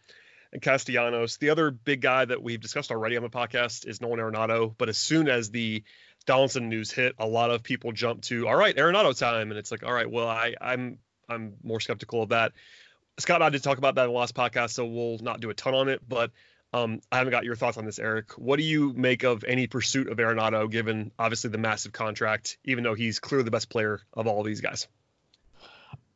and Castellanos. The other big guy that we've discussed already on the podcast is Nolan Arenado. But as soon as the Donaldson news hit, a lot of people jumped to, all right, Arenado time, and it's like, all right, well, I, I'm I'm more skeptical of that. Scott and I did talk about that in the last podcast, so we'll not do a ton on it. But um, I haven't got your thoughts on this, Eric. What do you make of any pursuit of Arenado, given obviously the massive contract, even though he's clearly the best player of all these guys?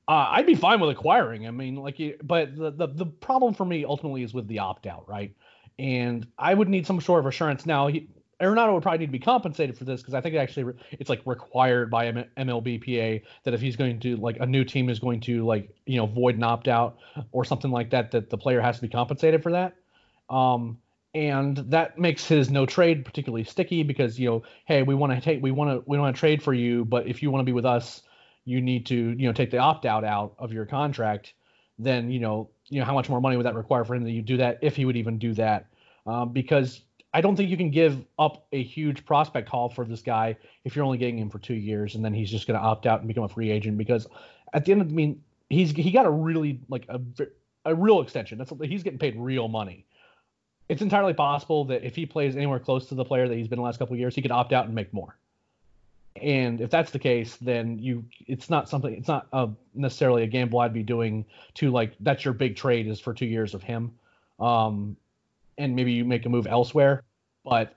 Uh, I'd be fine with acquiring. I mean, like, but the, the the problem for me ultimately is with the opt out, right? And I would need some sort of assurance. Now, he, Arenado would probably need to be compensated for this because I think it actually re- it's like required by M- MLBPA that if he's going to like a new team is going to like you know void an opt out or something like that, that the player has to be compensated for that. Um, and that makes his no trade particularly sticky because you know, hey, we want to take we want to we want to trade for you, but if you want to be with us, you need to you know take the opt out out of your contract. Then you know you know how much more money would that require for him that you do that if he would even do that? Um, because I don't think you can give up a huge prospect haul for this guy if you're only getting him for two years and then he's just going to opt out and become a free agent because at the end of I mean he's he got a really like a a real extension. That's he's getting paid real money. It's entirely possible that if he plays anywhere close to the player that he's been the last couple years, he could opt out and make more. And if that's the case, then you it's not something it's not uh necessarily a gamble I'd be doing to like that's your big trade is for two years of him. Um, and maybe you make a move elsewhere. But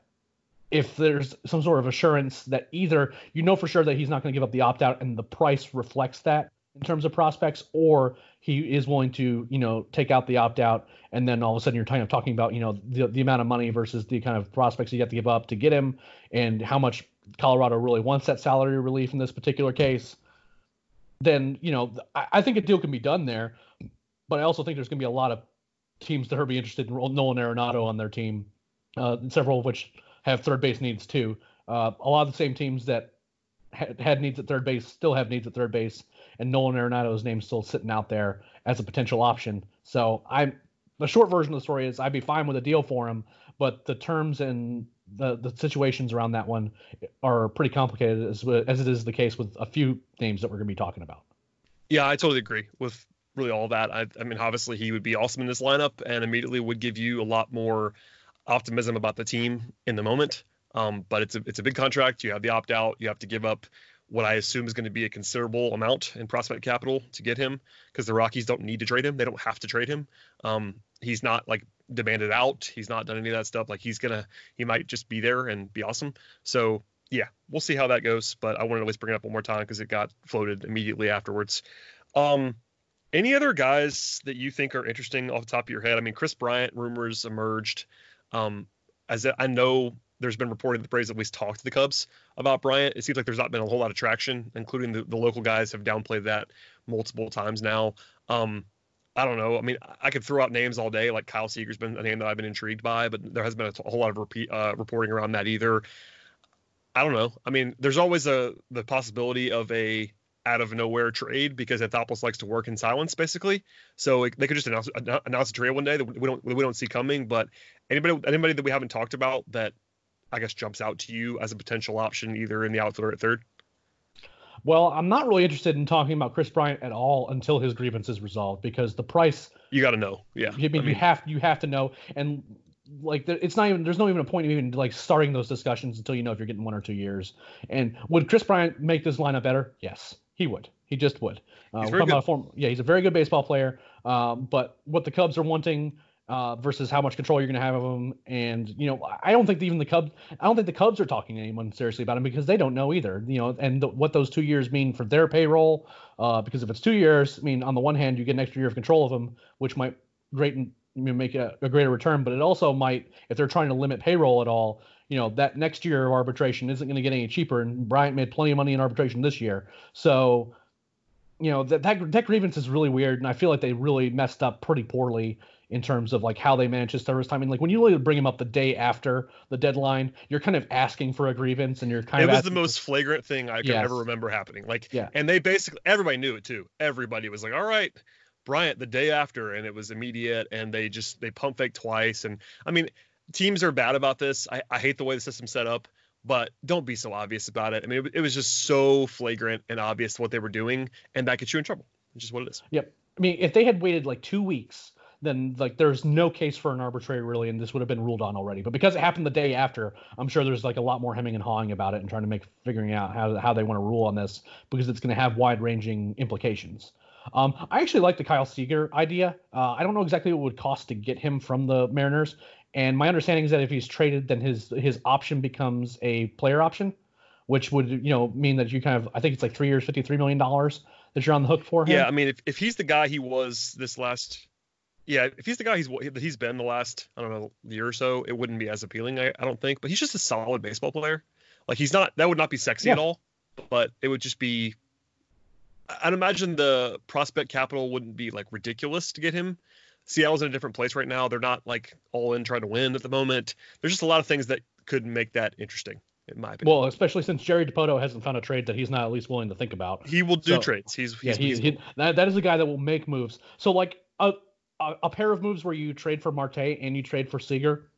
if there's some sort of assurance that either you know for sure that he's not going to give up the opt out and the price reflects that in terms of prospects, or he is willing to, you know, take out the opt out, and then all of a sudden you're kind of talking about, you know, the, the amount of money versus the kind of prospects you have to give up to get him, and how much Colorado really wants that salary relief in this particular case. Then you know, I, I think a deal can be done there, but I also think there's going to be a lot of teams that are be interested in Nolan Arenado on their team, uh, several of which have third base needs too. Uh, a lot of the same teams that had, had needs at third base still have needs at third base, and Nolan Arenado's name still sitting out there as a potential option. So I'm the short version of the story is I'd be fine with a deal for him, but the terms and the the situations around that one are pretty complicated as as it is the case with a few names that we're going to be talking about. Yeah, I totally agree with really all that. I, I mean, obviously he would be awesome in this lineup and immediately would give you a lot more optimism about the team in the moment. Um, but it's a it's a big contract. You have the opt out. You have to give up what I assume is going to be a considerable amount in prospect capital to get him because the Rockies don't need to trade him. They don't have to trade him. Um, he's not like demanded out. He's not done any of that stuff. Like he's gonna, he might just be there and be awesome. So yeah, we'll see how that goes. But I wanted to at least bring it up one more time because it got floated immediately afterwards. Um, any other guys that you think are interesting off the top of your head? I mean, Kris Bryant rumors emerged. Um, as I know there's been reported the Braves at least talked to the Cubs about Bryant. It seems like there's not been a whole lot of traction, including the, the local guys have downplayed that multiple times now. Um, I don't know. I mean, I could throw out names all day. Like Kyle Seager's been a name that I've been intrigued by, but there hasn't been a, whole lot of repeat, uh, reporting around that either. I don't know. I mean, there's always a the possibility of a out of nowhere trade because Anthopoulos likes to work in silence, basically. So it, they could just announce announce a trade one day that we don't we don't see coming. But anybody anybody that we haven't talked about that I guess jumps out to you as a potential option either in the outfield or at third. Well, I'm not really interested in talking about Kris Bryant at all until his grievance is resolved because the price. You got to know, yeah. I mean, I mean, you have you have to know, and like it's not even there's no even a point of even like starting those discussions until you know if you're getting one or two years. And would Kris Bryant make this lineup better? Yes, he would. He just would. Uh, he's very good. Form, yeah, he's a very good baseball player. Um, but what the Cubs are wanting uh, versus how much control you're going to have of them. And you know, I don't think even the Cubs, I don't think the Cubs are talking to anyone seriously about him because they don't know either. You know, and the, what those two years mean for their payroll. Uh, because if it's two years, I mean, on the one hand, you get an extra year of control of them, which might great make a, a greater return, but it also might, if they're trying to limit payroll at all, you know, that next year of arbitration isn't going to get any cheaper. And Bryant made plenty of money in arbitration this year, so you know that, that that grievance is really weird, and I feel like they really messed up pretty poorly in terms of like how they manage his service time. And like when you bring him up the day after the deadline, you're kind of asking for a grievance, and you're kind it of. It was the most for... flagrant thing I can yes. ever remember happening. Like, yeah. and they basically everybody knew it too. Everybody was like, "All right, Bryant," the day after, and it was immediate, and they just they pump fake twice, and I mean, teams are bad about this. I, I hate the way the system's set up. But don't be so obvious about it. I mean, it, it was just so flagrant and obvious what they were doing, and that gets you in trouble, which is what it is. Yep. I mean, if they had waited like two weeks then like there's no case for an arbitrary really, and this would have been ruled on already. But because it happened the day after, I'm sure there's like a lot more hemming and hawing about it and trying to make figuring out how how they want to rule on this because it's going to have wide ranging implications. Um, I actually like the Kyle Seager idea. Uh, I don't know exactly what it would cost to get him from the Mariners, and my understanding is that if he's traded, then his his option becomes a player option, which would you know mean that you kind of I think it's like three years, fifty three million dollars that you're on the hook for him. Yeah, I mean if, if he's the guy he was this last yeah, if he's the guy he's he's been the last I don't know year or so, it wouldn't be as appealing. I, I don't think, but he's just a solid baseball player. Like he's not that would not be sexy yeah. at all, but it would just be. I'd imagine the prospect capital wouldn't be like ridiculous to get him. Seattle's in a different place right now. They're not like all in trying to win at the moment. There's just a lot of things that could make that interesting, in my opinion. Well, especially since Jerry Dipoto hasn't found a trade that he's not at least willing to think about. He will do so, trades. He's, he's yeah, he's, he, that, that is a guy that will make moves. So like a a, a, pair of moves where you trade for Marte and you trade for Seager,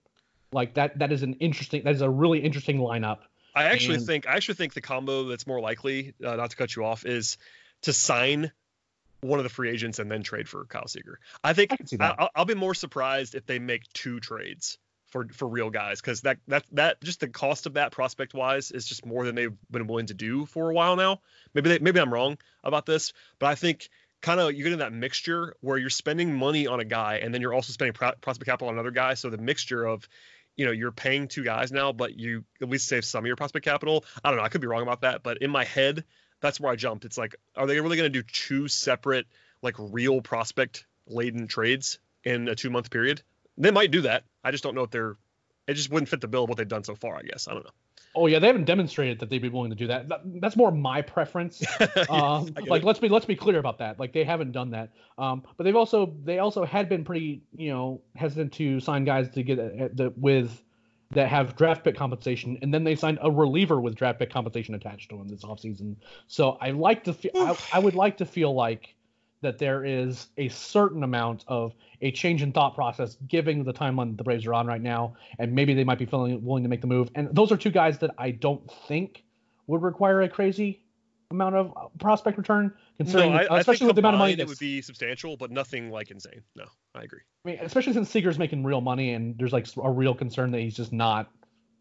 like that that is an interesting that is a really interesting lineup. I actually and, think I actually think the combo that's more likely, uh, not to cut you off, is to sign one of the free agents and then trade for Kyle Seager. I think I will be more surprised if they make two trades for for real guys because that that that just the cost of that prospect wise is just more than they've been willing to do for a while now. Maybe they, maybe I'm wrong about this, but I think kind of you get in that mixture where you're spending money on a guy and then you're also spending pro- prospect capital on another guy. So the mixture of, you know, you're paying two guys now, but you at least save some of your prospect capital. I don't know. I could be wrong about that, but in my head, that's where I jumped. It's like, are they really going to do two separate, like real prospect laden trades in a two month period? They might do that. I just don't know if they're. It just wouldn't fit the bill of what they've done so far. I guess I don't know. Oh yeah, they haven't demonstrated that they'd be willing to do that. that that's more my preference. *laughs* um, like it. let's be let's be clear about that. Like they haven't done that. Um, but they've also they also had been pretty you know hesitant to sign guys to get uh, the, with that have draft pick compensation, and then they signed a reliever with draft pick compensation attached to him this offseason. So I like to feel I, I would like to feel like that there is a certain amount of a change in thought process given the timeline the Braves are on right now, and maybe they might be feeling willing to make the move. And those are two guys that I don't think would require a crazy amount of uh, prospect return, considering no, I, especially with the amount of money that would be substantial, but nothing like insane. No, I agree. I mean, especially since Seager's making real money, and there's like a real concern that he's just not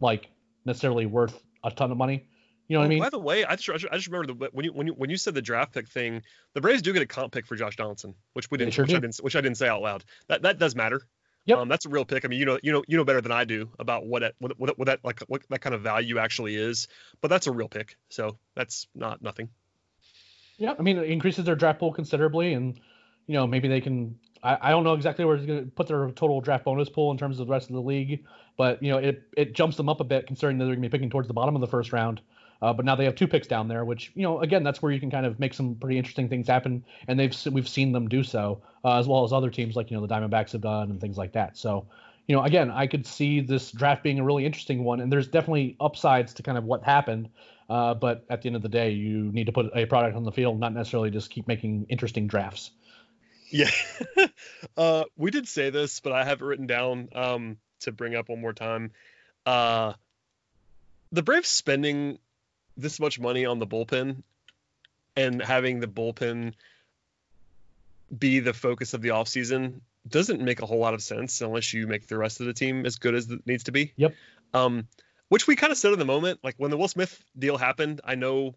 like necessarily worth a ton of money. You know what I mean? By the way, I just, I just remember the, when you when you when you said the draft pick thing, the Braves do get a comp pick for Josh Donaldson, which we didn't, sure which, I didn't which I didn't say out loud. That that does matter. Yep. Um, that's a real pick. I mean, you know, you know, you know better than I do about what it, what, what, what that like what that kind of value actually is. But that's a real pick, so that's not nothing. Yeah, I mean, it increases their draft pool considerably, and you know maybe they can. I, I don't know exactly where it's going to put their total draft bonus pool in terms of the rest of the league, but you know it it jumps them up a bit considering that they're going to be picking towards the bottom of the first round. Uh, but now they have two picks down there, which you know again that's where you can kind of make some pretty interesting things happen, and they've we've seen them do so uh, as well as other teams like you know the Diamondbacks have done and things like that. So you know again I could see this draft being a really interesting one, and there's definitely upsides to kind of what happened. Uh, but at the end of the day, you need to put a product on the field, not necessarily just keep making interesting drafts. Yeah. *laughs* uh, we did say this, but I have it written down um, to bring up one more time. Uh, the Braves spending this much money on the bullpen and having the bullpen be the focus of the offseason doesn't make a whole lot of sense unless you make the rest of the team as good as it needs to be. Yep. Um, which we kind of said in the moment, like when the Will Smith deal happened, I know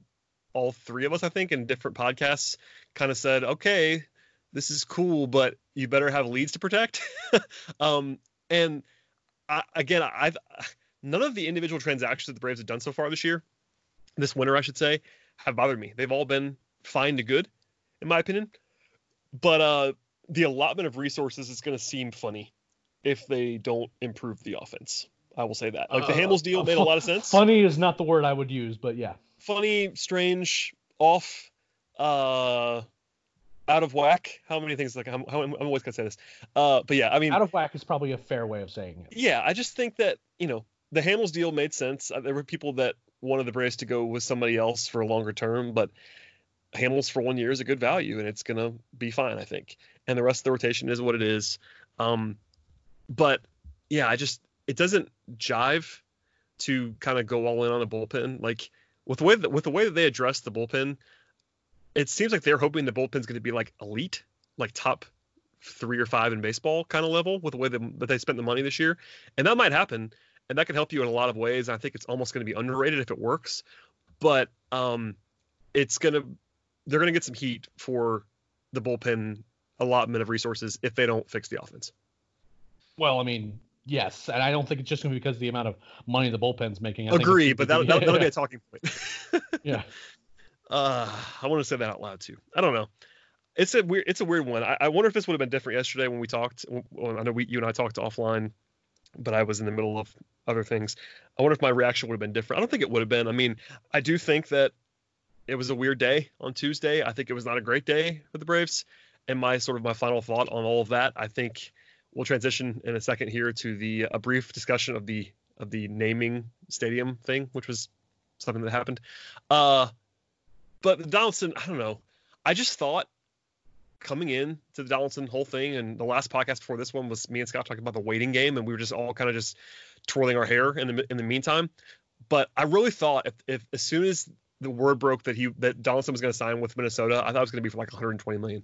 all three of us, I think, in different podcasts, kind of said, okay, this is cool, but you better have leads to protect. *laughs* um, and I, again, I've none of the individual transactions that the Braves have done so far this year, this winter, I should say, have bothered me. They've all been fine to good, in my opinion. But uh, the allotment of resources is going to seem funny if they don't improve the offense. I will say that. Like the Uh, Hamels deal made a lot of sense *laughs* Funny is not the word I would use, but yeah. funny, strange, off, uh, out of whack. How many things like I'm, how, I'm always gonna say this. Uh, but yeah, I mean, Out of whack is probably a fair way of saying it. yeah, I just think that you know the Hamels deal made sense. Uh, There were people that wanted the Braves to go with somebody else for a longer term, but Hamels for one year is a good value, and it's gonna be fine, I think. And the rest of the rotation is what it is. Um, but yeah, I just it doesn't jive to kind of go all in on the bullpen. Like with the way that with the way that they address the bullpen, it seems like they're hoping the bullpen's going to be like elite, like top three or five in baseball kind of level with the way that they spent the money this year, and that might happen, and that can help you in a lot of ways. I think it's almost going to be underrated if it works, but um, it's gonna they're gonna get some heat for the bullpen allotment of resources if they don't fix the offense. Well, I mean, yes, and I don't think it's just going to be because of the amount of money the bullpen's making. I Agree, but that, that that'll be a talking point. *laughs* *laughs* yeah. Uh, I want to say that out loud too. I don't know. It's a weird. It's a weird one. I, I wonder if this would have been different yesterday when we talked. Well, I know we, you and I talked offline, but I was in the middle of other things. I wonder if my reaction would have been different. I don't think it would have been. I mean, I do think that it was a weird day on Tuesday. I think it was not a great day for the Braves. And my sort of my final thought on all of that, I think we'll transition in a second here to the a brief discussion of the of the naming stadium thing, which was something that happened. Uh, but Donaldson, I don't know. I just thought coming in to the Donaldson whole thing, and the last podcast before this one was me and Scott talking about the waiting game, and we were just all kind of just twirling our hair in the in the meantime. But I really thought if, if as soon as the word broke that he that Donaldson was going to sign with Minnesota, I thought it was going to be for like 120 million,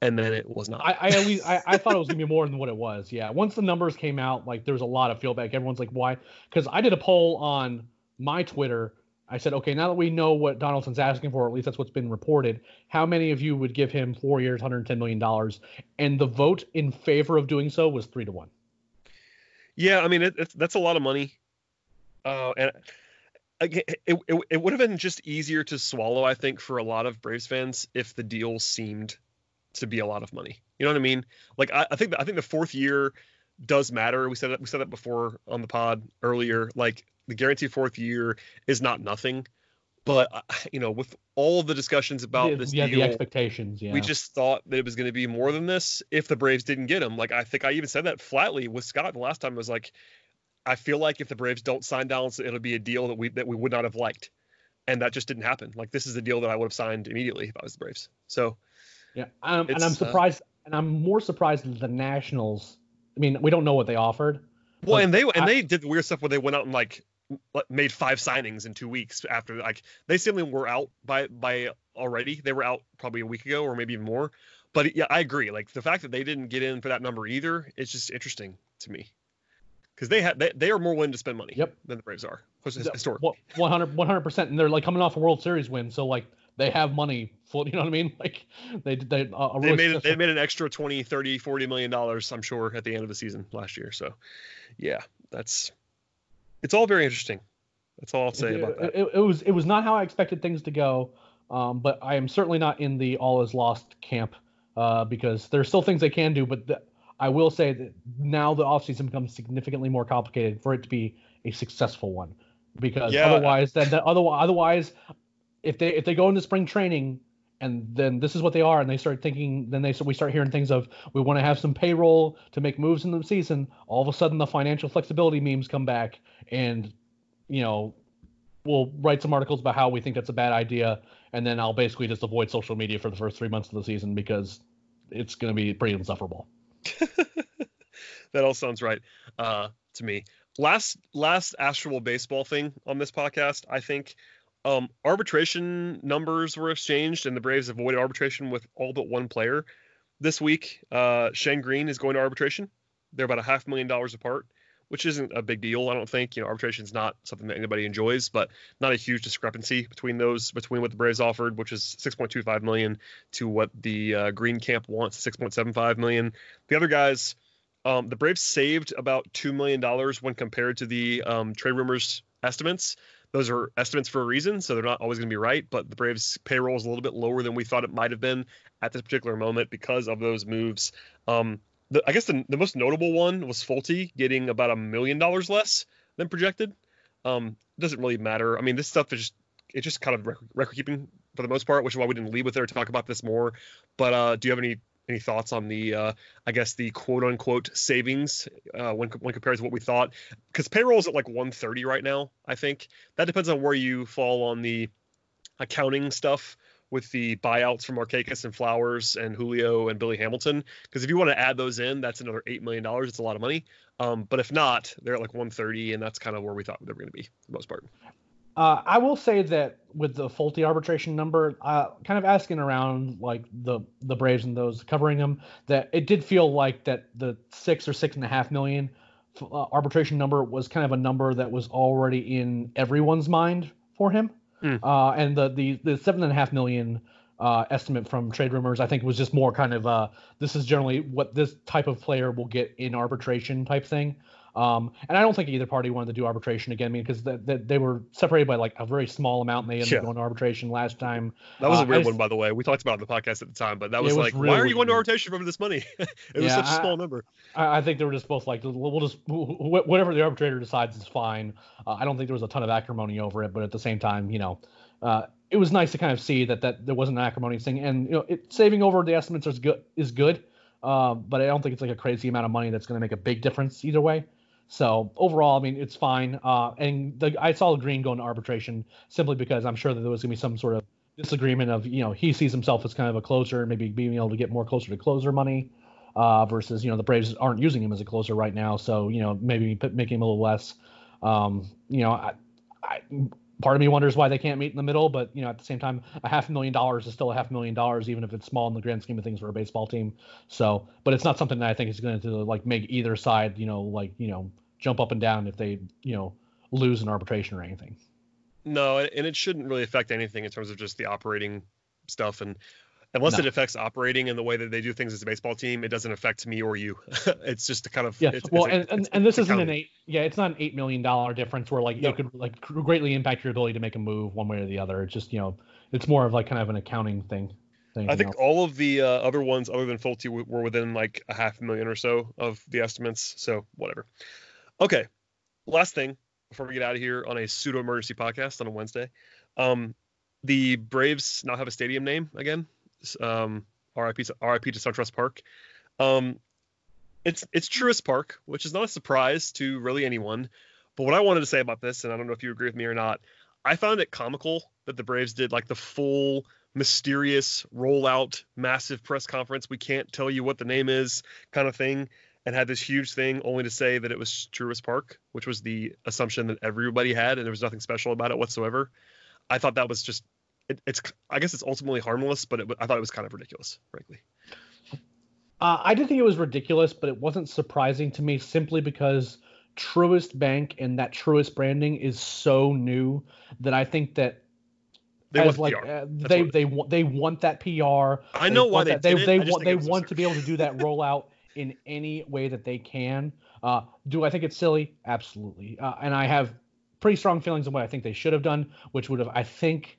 and then it was not. I, I I, I thought it was gonna be more than what it was. Yeah. Once the numbers came out, like there was a lot of feedback. Everyone's like, why? Because I did a poll on my Twitter. I said, okay, now that we know what Donaldson's asking for, at least that's what's been reported. How many of you would give him four years, 110 million dollars? And the vote in favor of doing so was three to one. Yeah, I mean it, it's, that's a lot of money, uh, and it, it it would have been just easier to swallow, I think, for a lot of Braves fans if the deal seemed to be a lot of money. You know what I mean? Like I, I think I think the fourth year does matter. We said that we said that before on the pod earlier. Like the guaranteed fourth year is not nothing, but uh, you know, with all the discussions about this yeah, deal, the expectations. Yeah. we just thought that it was going to be more than this if the Braves didn't get him. Like I think I even said that flatly with Scott the last time. I was like, I feel like if the Braves don't sign Donaldson, it'll be a deal that we that we would not have liked, and that just didn't happen. Like this is a deal that I would have signed immediately if I was the Braves. So Yeah, um, and I'm uh, surprised, and I'm more surprised that the Nationals. I mean, we don't know what they offered. well, and they and I- they did weird stuff where they went out and like, made five signings in two weeks after like they simply were out by by already. They were out probably a week ago or maybe even more. But yeah, I agree. Like the fact that they didn't get in for that number either, it's just interesting to me. because they have they, they are more willing to spend money Yep. than the Braves are his- historically. 100 percent, and they're like coming off a World Series win, so like they have money. Full, you know what I mean? *laughs* Like they they uh, a they made they made an extra 20 30 40 million dollars i'm sure at the end of the season last year so yeah that's it's all very interesting that's all i'll say it, about that It, it was it was not how I expected things to go, um, but I am certainly not in the all is lost camp uh, because there's still things they can do. But the, I will say that now the offseason becomes significantly more complicated for it to be a successful one, because Yeah. otherwise, that otherwise, otherwise, if they if they go into spring training. And then this is what they are, and they start thinking. Then they so we start hearing things of we want to have some payroll to make moves in the season. All of a sudden, the financial flexibility memes come back, and you know we'll write some articles about how we think that's a bad idea, and then I'll basically just avoid social media for the first three months of the season because it's going to be pretty insufferable. *laughs* that all sounds right uh, to me. Last last actual baseball thing on this podcast, I think um, arbitration numbers were exchanged, and the Braves avoided arbitration with all but one player this week. Uh, Shane Greene is going to arbitration. They're about a half million dollars apart, which isn't a big deal, I don't think. You know, arbitration is not something that anybody enjoys, but not a huge discrepancy between those between what the Braves offered, which is 6.25 million, to what the uh, Greene camp wants, 6.75 million. The other guys. Um, the Braves saved about two million dollars when compared to the um, trade rumors estimates. Those are estimates for a reason, so they're not always going to be right. But the Braves' payroll is a little bit lower than we thought it might have been at this particular moment because of those moves. Um, the, I guess the, the most notable one was Folty getting about a million dollars less than projected. Um, it doesn't really matter. I mean, this stuff is just it's just kind of rec- record keeping for the most part, which is why we didn't lead with it or talk about this more. But uh, do you have any any thoughts on the uh, I guess the quote unquote savings uh, when when compared to what we thought? Because payroll is at like 130 right now. I think that depends on where you fall on the accounting stuff with the buyouts from Markakis and Flowers and Julio and Billy Hamilton. Because if you want to add those in, that's another eight million dollars. It's a lot of money. Um, but if not, they're at like 130, and that's kind of where we thought they were going to be for the most part. Uh, I will say that with the Folty arbitration number, uh, kind of asking around like the the Braves and those covering them, that it did feel like that the six or six and a half million uh, arbitration number was kind of a number that was already in everyone's mind for him. Uh, and the the the seven and a half million uh, estimate from trade rumors, I think, was just more kind of uh, this is generally what this type of player will get in arbitration type thing. Um, and I don't think either party wanted to do arbitration again, I mean, because the, the, they were separated by like a very small amount, and they ended Yeah. up going to arbitration last time. That was Uh, a weird I- one, by the way. We talked about it on the podcast at the time, but that was was like, really why are you going to arbitration for this money? *laughs* it was such a small number. I, I think they were just both like, we'll just wh- wh- whatever the arbitrator decides is fine. Uh, I don't think there was a ton of acrimony over it, but at the same time, you know, uh, it was nice to kind of see that that there wasn't an acrimonious thing, and you know, it, saving over the estimates is good is good, uh, but I don't think it's like a crazy amount of money that's going to make a big difference either way. So overall, I mean, it's fine. Uh, and the, I saw Greene go into arbitration simply because I'm sure that there was going to be some sort of disagreement of, you know, he sees himself as kind of a closer, maybe being able to get more closer to closer money, uh, versus, you know, the Braves aren't using him as a closer right now. So, you know, maybe making him a little less. Um, you know, I, part of me wonders why they can't meet in the middle, but you know, at the same time, a half million dollars is still a half million dollars, even if it's small in the grand scheme of things for a baseball team. So, but it's not something that I think is going to like make either side, you know, like you know, jump up and down if they, you know, lose an arbitration or anything. No, and it shouldn't really affect anything in terms of just the operating stuff. And unless No. it affects operating and the way that they do things as a baseball team, it doesn't affect me or you. *laughs* it's just a kind of Yeah. It's, well, it's a- and, and, and this isn't an eight. Yeah, it's not an eight million dollar difference where like No. it could like greatly impact your ability to make a move one way or the other. It's just you know, it's more of like kind of an accounting thing. than I think else. all of the uh, other ones, other than Folty, were within like a half million or so of the estimates. So whatever. Okay, last thing before we get out of here on a pseudo emergency podcast on a Wednesday. Um, the Braves now have a stadium name again. Um, RIP, to- RIP to SunTrust Park. Um, it's it's Truist Park, which is not a surprise to really anyone. But what I wanted to say about this, and I don't know if you agree with me or not, I found it comical that the Braves did like the full mysterious rollout massive press conference we can't tell you what the name is kind of thing and had this huge thing only to say that it was Truist Park which was the assumption that everybody had and there was nothing special about it whatsoever I thought that was just it, it's I guess it's ultimately harmless but it, I thought it was kind of ridiculous frankly Uh, I did think it was ridiculous, but it wasn't surprising to me simply because Truist Bank and that Truist branding is so new that I think that They want like uh, they they want they want that PR. I know why they they did they want they want to be able to do that *laughs* rollout in any way that they can. Uh, do I think it's silly? Absolutely. Uh, and I have pretty strong feelings on what I think they should have done, which would have I think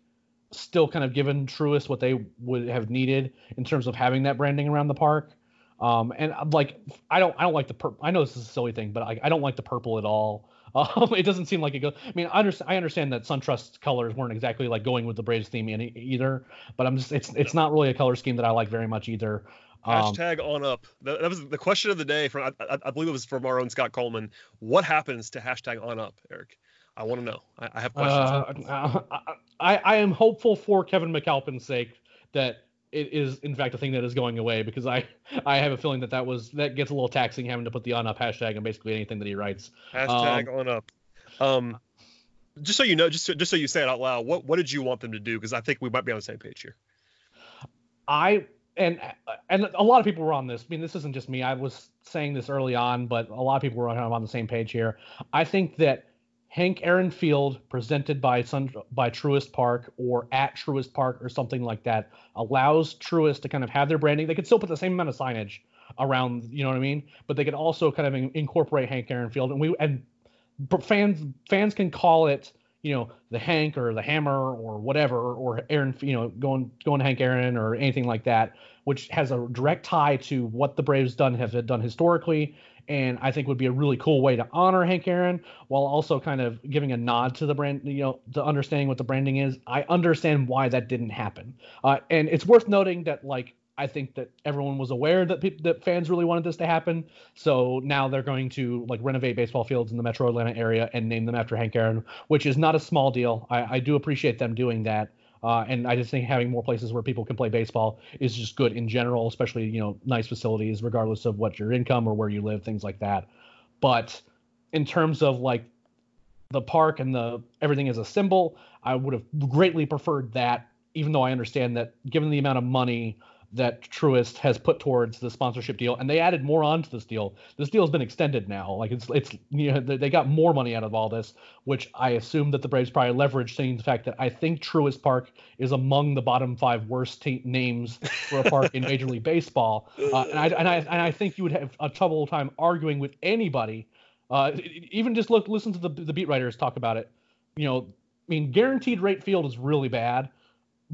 still kind of given Truist what they would have needed in terms of having that branding around the park. Um, and I'm like, I don't, I don't like the purple. I know this is a silly thing, but I, I don't like the purple at all. *laughs* Um, it doesn't seem like it goes. I mean, I understand, I understand that SunTrust colors weren't exactly like going with the Braves theme in, either, but I'm just, it's, it's not really a color scheme that I like very much either. Um, Hashtag on up. That, that was the question of the day. From I, I, I believe it was from our own Scott Coleman. What happens to hashtag on up, Eric? I want to know. I, I have questions. Uh, I, I am hopeful for Kevin McAlpin's sake that it is in fact a thing that is going away because I I have a feeling that that was that gets a little taxing having to put the on up hashtag on basically anything that he writes. Hashtag on up. Um, just so you know, just so, just so you say it out loud, what what did you want them to do? Because I think we might be on the same page here. I and and a lot of people were on this. I mean, this isn't just me. I was saying this early on, but a lot of people were kind of on the same page here. I think that Hank Aaron Field, presented by Sun by Truist Park or at Truist Park or something like that, allows Truist to kind of have their branding. They could still put the same amount of signage around, you know what I mean? But they could also kind of in, incorporate Hank Aaron Field, and we and fans fans can call it you know the Hank or the Hammer or whatever or Aaron you know going going Hank Aaron or anything like that, which has a direct tie to what the Braves done have done historically, and I think would be a really cool way to honor Hank Aaron while also kind of giving a nod to the brand you know to understanding what the branding is. I understand why that didn't happen, uh, and it's worth noting that like. I think that everyone was aware that peop that fans really wanted this to happen. So now they're going to like renovate baseball fields in the Metro Atlanta area and name them after Hank Aaron, which is not a small deal. I, I do appreciate them doing that. Uh, and I just think having more places where people can play baseball is just good in general, especially you know nice facilities, regardless of what your income or where you live, things like that. But in terms of like the park and the everything as a symbol, I would have greatly preferred that. Even though I understand that, given the amount of money that Truist has put towards the sponsorship deal, and they added more onto this deal. This deal has been extended now. Like it's it's you know they got more money out of all this, which I assume that the Braves probably leveraged, seeing the fact that I think Truist Park is among the bottom five worst names for a park in Major League Baseball, uh, and I and I and I think you would have a trouble time arguing with anybody. Uh, even just look listen to the the beat writers talk about it. You know, I mean, guaranteed rate field is really bad,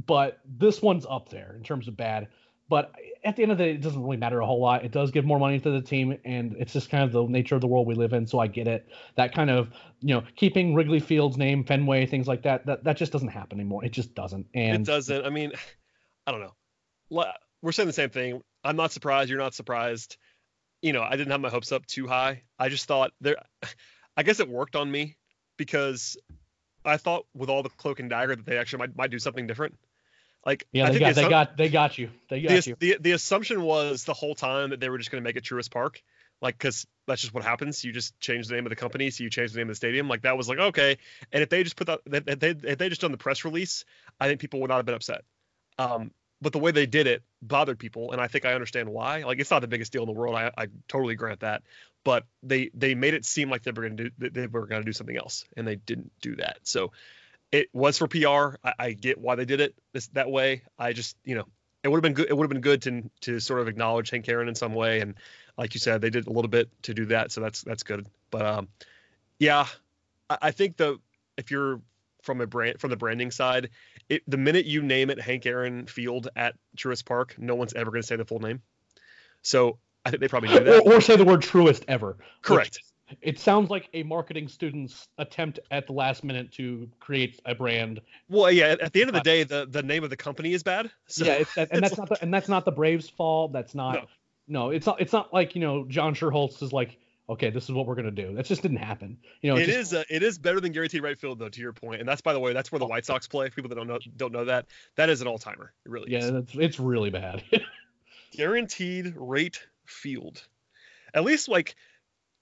but this one's up there in terms of bad. But at the end of the day, it doesn't really matter a whole lot. It does give more money to the team, and it's just kind of the nature of the world we live in. So I get it. That kind of, you know, keeping Wrigley Field's name, Fenway, things like that, that that just doesn't happen anymore. It just doesn't. And it doesn't. I mean, *sighs* I don't know. We're saying the same thing. I'm not surprised. You're not surprised. You know, I didn't have my hopes up too high. I just thought there. *sighs* I guess it worked on me because I thought with all the cloak and dagger that they actually might might do something different. Like yeah, I they think got the they got they got you. They got the, you. the the assumption was the whole time that they were just going to make it Truist Park, like because that's just what happens. You just change the name of the company, so you change the name of the stadium. Like that was like okay. And if they just put that, if they if they just done the press release, I think people would not have been upset. Um, but the way they did it bothered people, and I think I understand why. Like it's not the biggest deal in the world. I, I totally grant that. But they they made it seem like they were going to do they were going to do something else, and they didn't do that. So it was for PR. I, I get why they did it this that way. I just you know it would have been good. It would have been good to to sort of acknowledge Hank Aaron in some way, and like you said, they did a little bit to do that, so that's that's good. But um, yeah, I, I think the if you're from a brand from the branding side, it the minute you name it Hank Aaron Field at Truist Park, no one's ever going to say the full name. So I think they probably knew that. Or, or say the word truest ever. Correct. It sounds like a marketing student's attempt at the last minute to create a brand. Well, yeah. At, the end of the day, the the name of the company is bad. So yeah, that, and *laughs* that's not the, and that's not the Braves' fault. That's not. No. No. it's not. It's not like you know John Schuerholz is like, okay, this is what we're gonna do. That just didn't happen. You know, it just, is uh, it is better than guaranteed right field though. To your point. and that's by the way, that's where the White Sox play. People that don't know don't know that that is an all timer. It really Yeah, is. it's, it's really bad. *laughs* Guaranteed rate field. At least like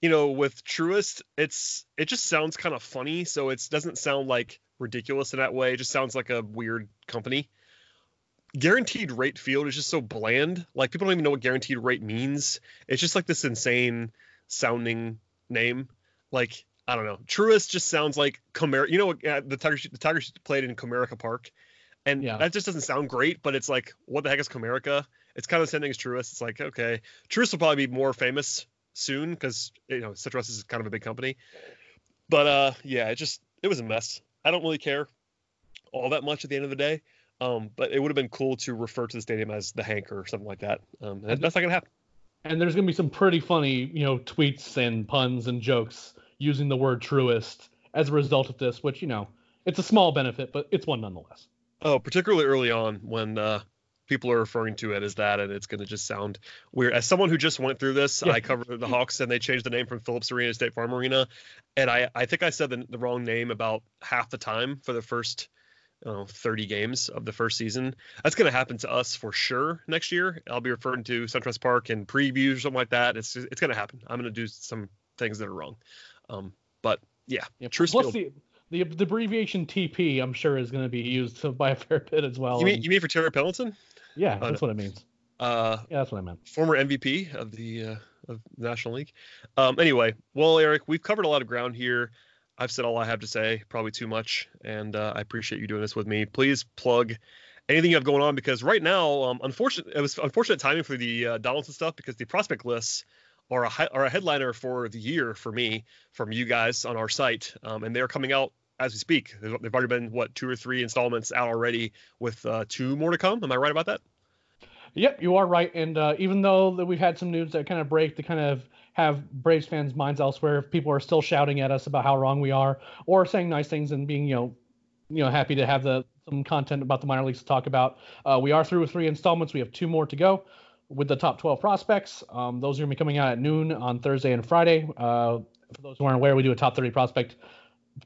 you know with Truist, it's it just sounds kind of funny. So it doesn't sound like ridiculous in that way. It just sounds like a weird company. Guaranteed rate field is just so bland. Like people don't even know what guaranteed rate means. It's just like this insane sounding name. like I don't know. Truist just sounds like Comerica. You know what? Uh, the Tigers the Tigers played in Comerica Park, and Yeah. that just doesn't sound great. But it's like, what the heck is Comerica? It's kind of the same thing as Truist. It's like, okay, Truist will probably be more famous soon because you know Citrus is kind of a big company. But uh, yeah, it just it was a mess. I don't really care all that much at the end of the day. Um, but it would have been cool to refer to the stadium as the Hank or something like that. Um, and that's not gonna happen. And there's gonna be some pretty funny, you know, tweets and puns and jokes using the word truest as a result of this, which you know, it's a small benefit, but it's one nonetheless. Oh, particularly early on when uh, people are referring to it as that, and it's going to just sound weird. As someone who just went through this, Yeah. I covered the Hawks, and they changed the name from Phillips Arena to State Farm Arena, and I I think I said the, the wrong name about half the time for the first. Know, 30 games of the first season. That's going to happen to us for sure next year. I'll be referring to SunTrust Park in previews or something like that. It's it's going to happen. I'm going to do some things that are wrong. Um, but yeah, Yeah, plus Field. the, the the abbreviation TP, I'm sure, is going to be used *laughs* by a fair bit as well. You mean and- you mean for Terry Pendleton, yeah, that's what it means. uh, Yeah, that's what I meant. former MVP of the uh, of National League. Um, anyway, well, Eric, we've covered a lot of ground here. I've said all I have to say, probably too much, and uh, I appreciate you doing this with me. Please plug anything you have going on because right now, um, unfortunate, it was unfortunate timing for the uh, Donaldson stuff because the prospect lists are a hi- are a headliner for the year for me from you guys on our site, um, and they are coming out as we speak. They've already been what two or three installments out already, with uh, two more to come. Am I right about that? Yep, you are right. And uh, even though that we've had some news that kind of break to kind of have Braves fans' minds elsewhere, if people are still shouting at us about how wrong we are, or saying nice things and being, you know, you know, happy to have the some content about the minor leagues to talk about. Uh, we are through with three installments. We have two more to go with the top 12 prospects. Um, those are going to be coming out at noon on Thursday and Friday. Uh, for those who aren't aware, we do a top 30 prospect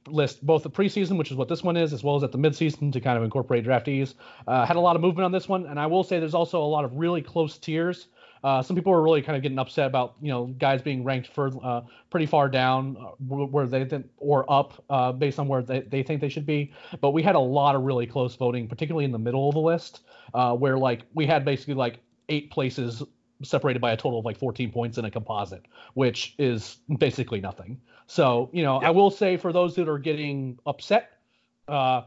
list both the preseason, which is what this one is, as well as at the midseason to kind of incorporate draftees. Uh, had a lot of movement on this one, and I will say there's also a lot of really close tiers. Uh, some people were really kind of getting upset about you know guys being ranked for uh, pretty far down uh, where they think or up uh, based on where they, they think they should be. But we had a lot of really close voting, particularly in the middle of the list, uh, where like we had basically like eight places separated by a total of like 14 points in a composite, which is basically nothing. So, you know, I will say for those that are getting upset, uh,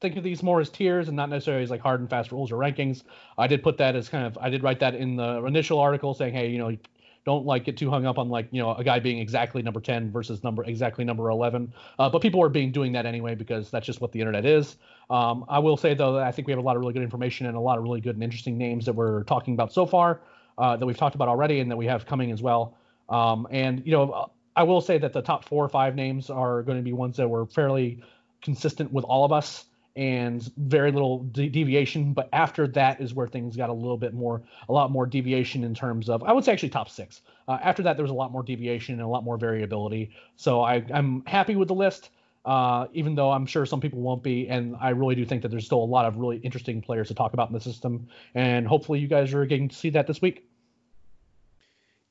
think of these more as tiers and not necessarily as like hard and fast rules or rankings. I did put that as kind of, I did write that in the initial article saying, hey, you know, don't like get too hung up on like, you know, a guy being exactly number 10 versus number exactly number 11. Uh, but people are being doing that anyway because that's just what the internet is. Um, I will say though that I think we have a lot of really good information and a lot of really good and interesting names that we're talking about so far uh, that we've talked about already and that we have coming as well. Um, and you know, I will say that the top four or five names are going to be ones that were fairly consistent with all of us and very little de- deviation. But after that is where things got a little bit more, a lot more deviation in terms of, I would say actually top six. Uh, after that, there was a lot more deviation and a lot more variability. So I, I'm happy with the list. Uh, even though I'm sure some people won't be, and I really do think that there's still a lot of really interesting players to talk about in the system, and hopefully you guys are getting to see that this week.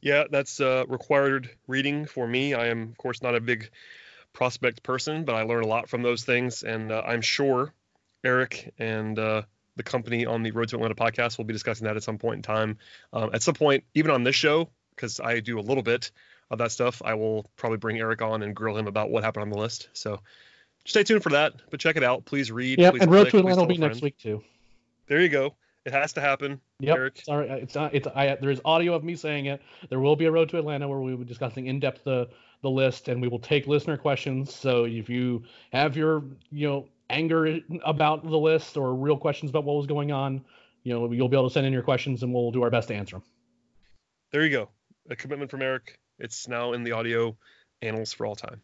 Yeah, that's uh, required reading for me. I am, of course, not a big prospect person, but I learn a lot from those things, and uh, I'm sure Eric and uh, the company on the Road to Atlanta podcast will be discussing that at some point in time. Um, at some point, even on this show, because I do a little bit of that stuff, I will probably bring Eric on and grill him about what happened on the list. So stay tuned for that. But check it out. Please read. Please and Road to Atlanta will be a next week too. There you go. It has to happen. Yep. Eric. Sorry, uh, it's not. It's I. There is audio of me saying it. There will be a road to Atlanta where we will be discussing in depth the the list, and we will take listener questions. So if you have your you know anger about the list or real questions about what was going on, you know you'll be able to send in your questions, and we'll do our best to answer them. There you go. A commitment from Eric. It's now in the audio annals for all time.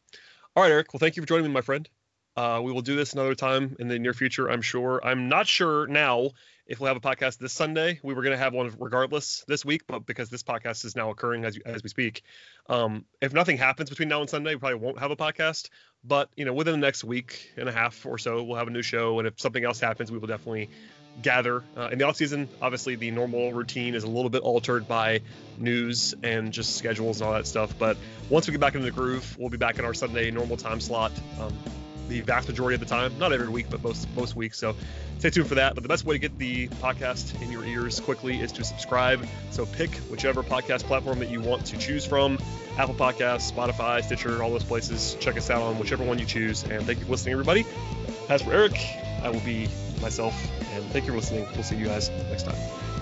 All right, Eric. Well, thank you for joining me, my friend. Uh, we will do this another time in the near future, I'm sure. I'm not sure now if we'll have a podcast this Sunday. We were going to have one regardless this week, but because this podcast is now occurring as, as we speak, um, if nothing happens between now and Sunday, we probably won't have a podcast. But you know, within the next week and a half or so, we'll have a new show. And if something else happens, we will definitely gather. Uh, in the off season, obviously the normal routine is a little bit altered by news and just schedules and all that stuff. But once we get back into the groove, we'll be back in our Sunday normal time slot. Um, the vast majority of the time. Not every week, but most most weeks. So stay tuned for that. But the best way to get the podcast in your ears quickly is to subscribe. So pick whichever podcast platform that you want to choose from. Apple Podcasts, Spotify, Stitcher, all those places. Check us out on whichever one you choose. And thank you for listening, everybody. As for Eric, I will be myself. And thank you for listening. We'll see you guys next time.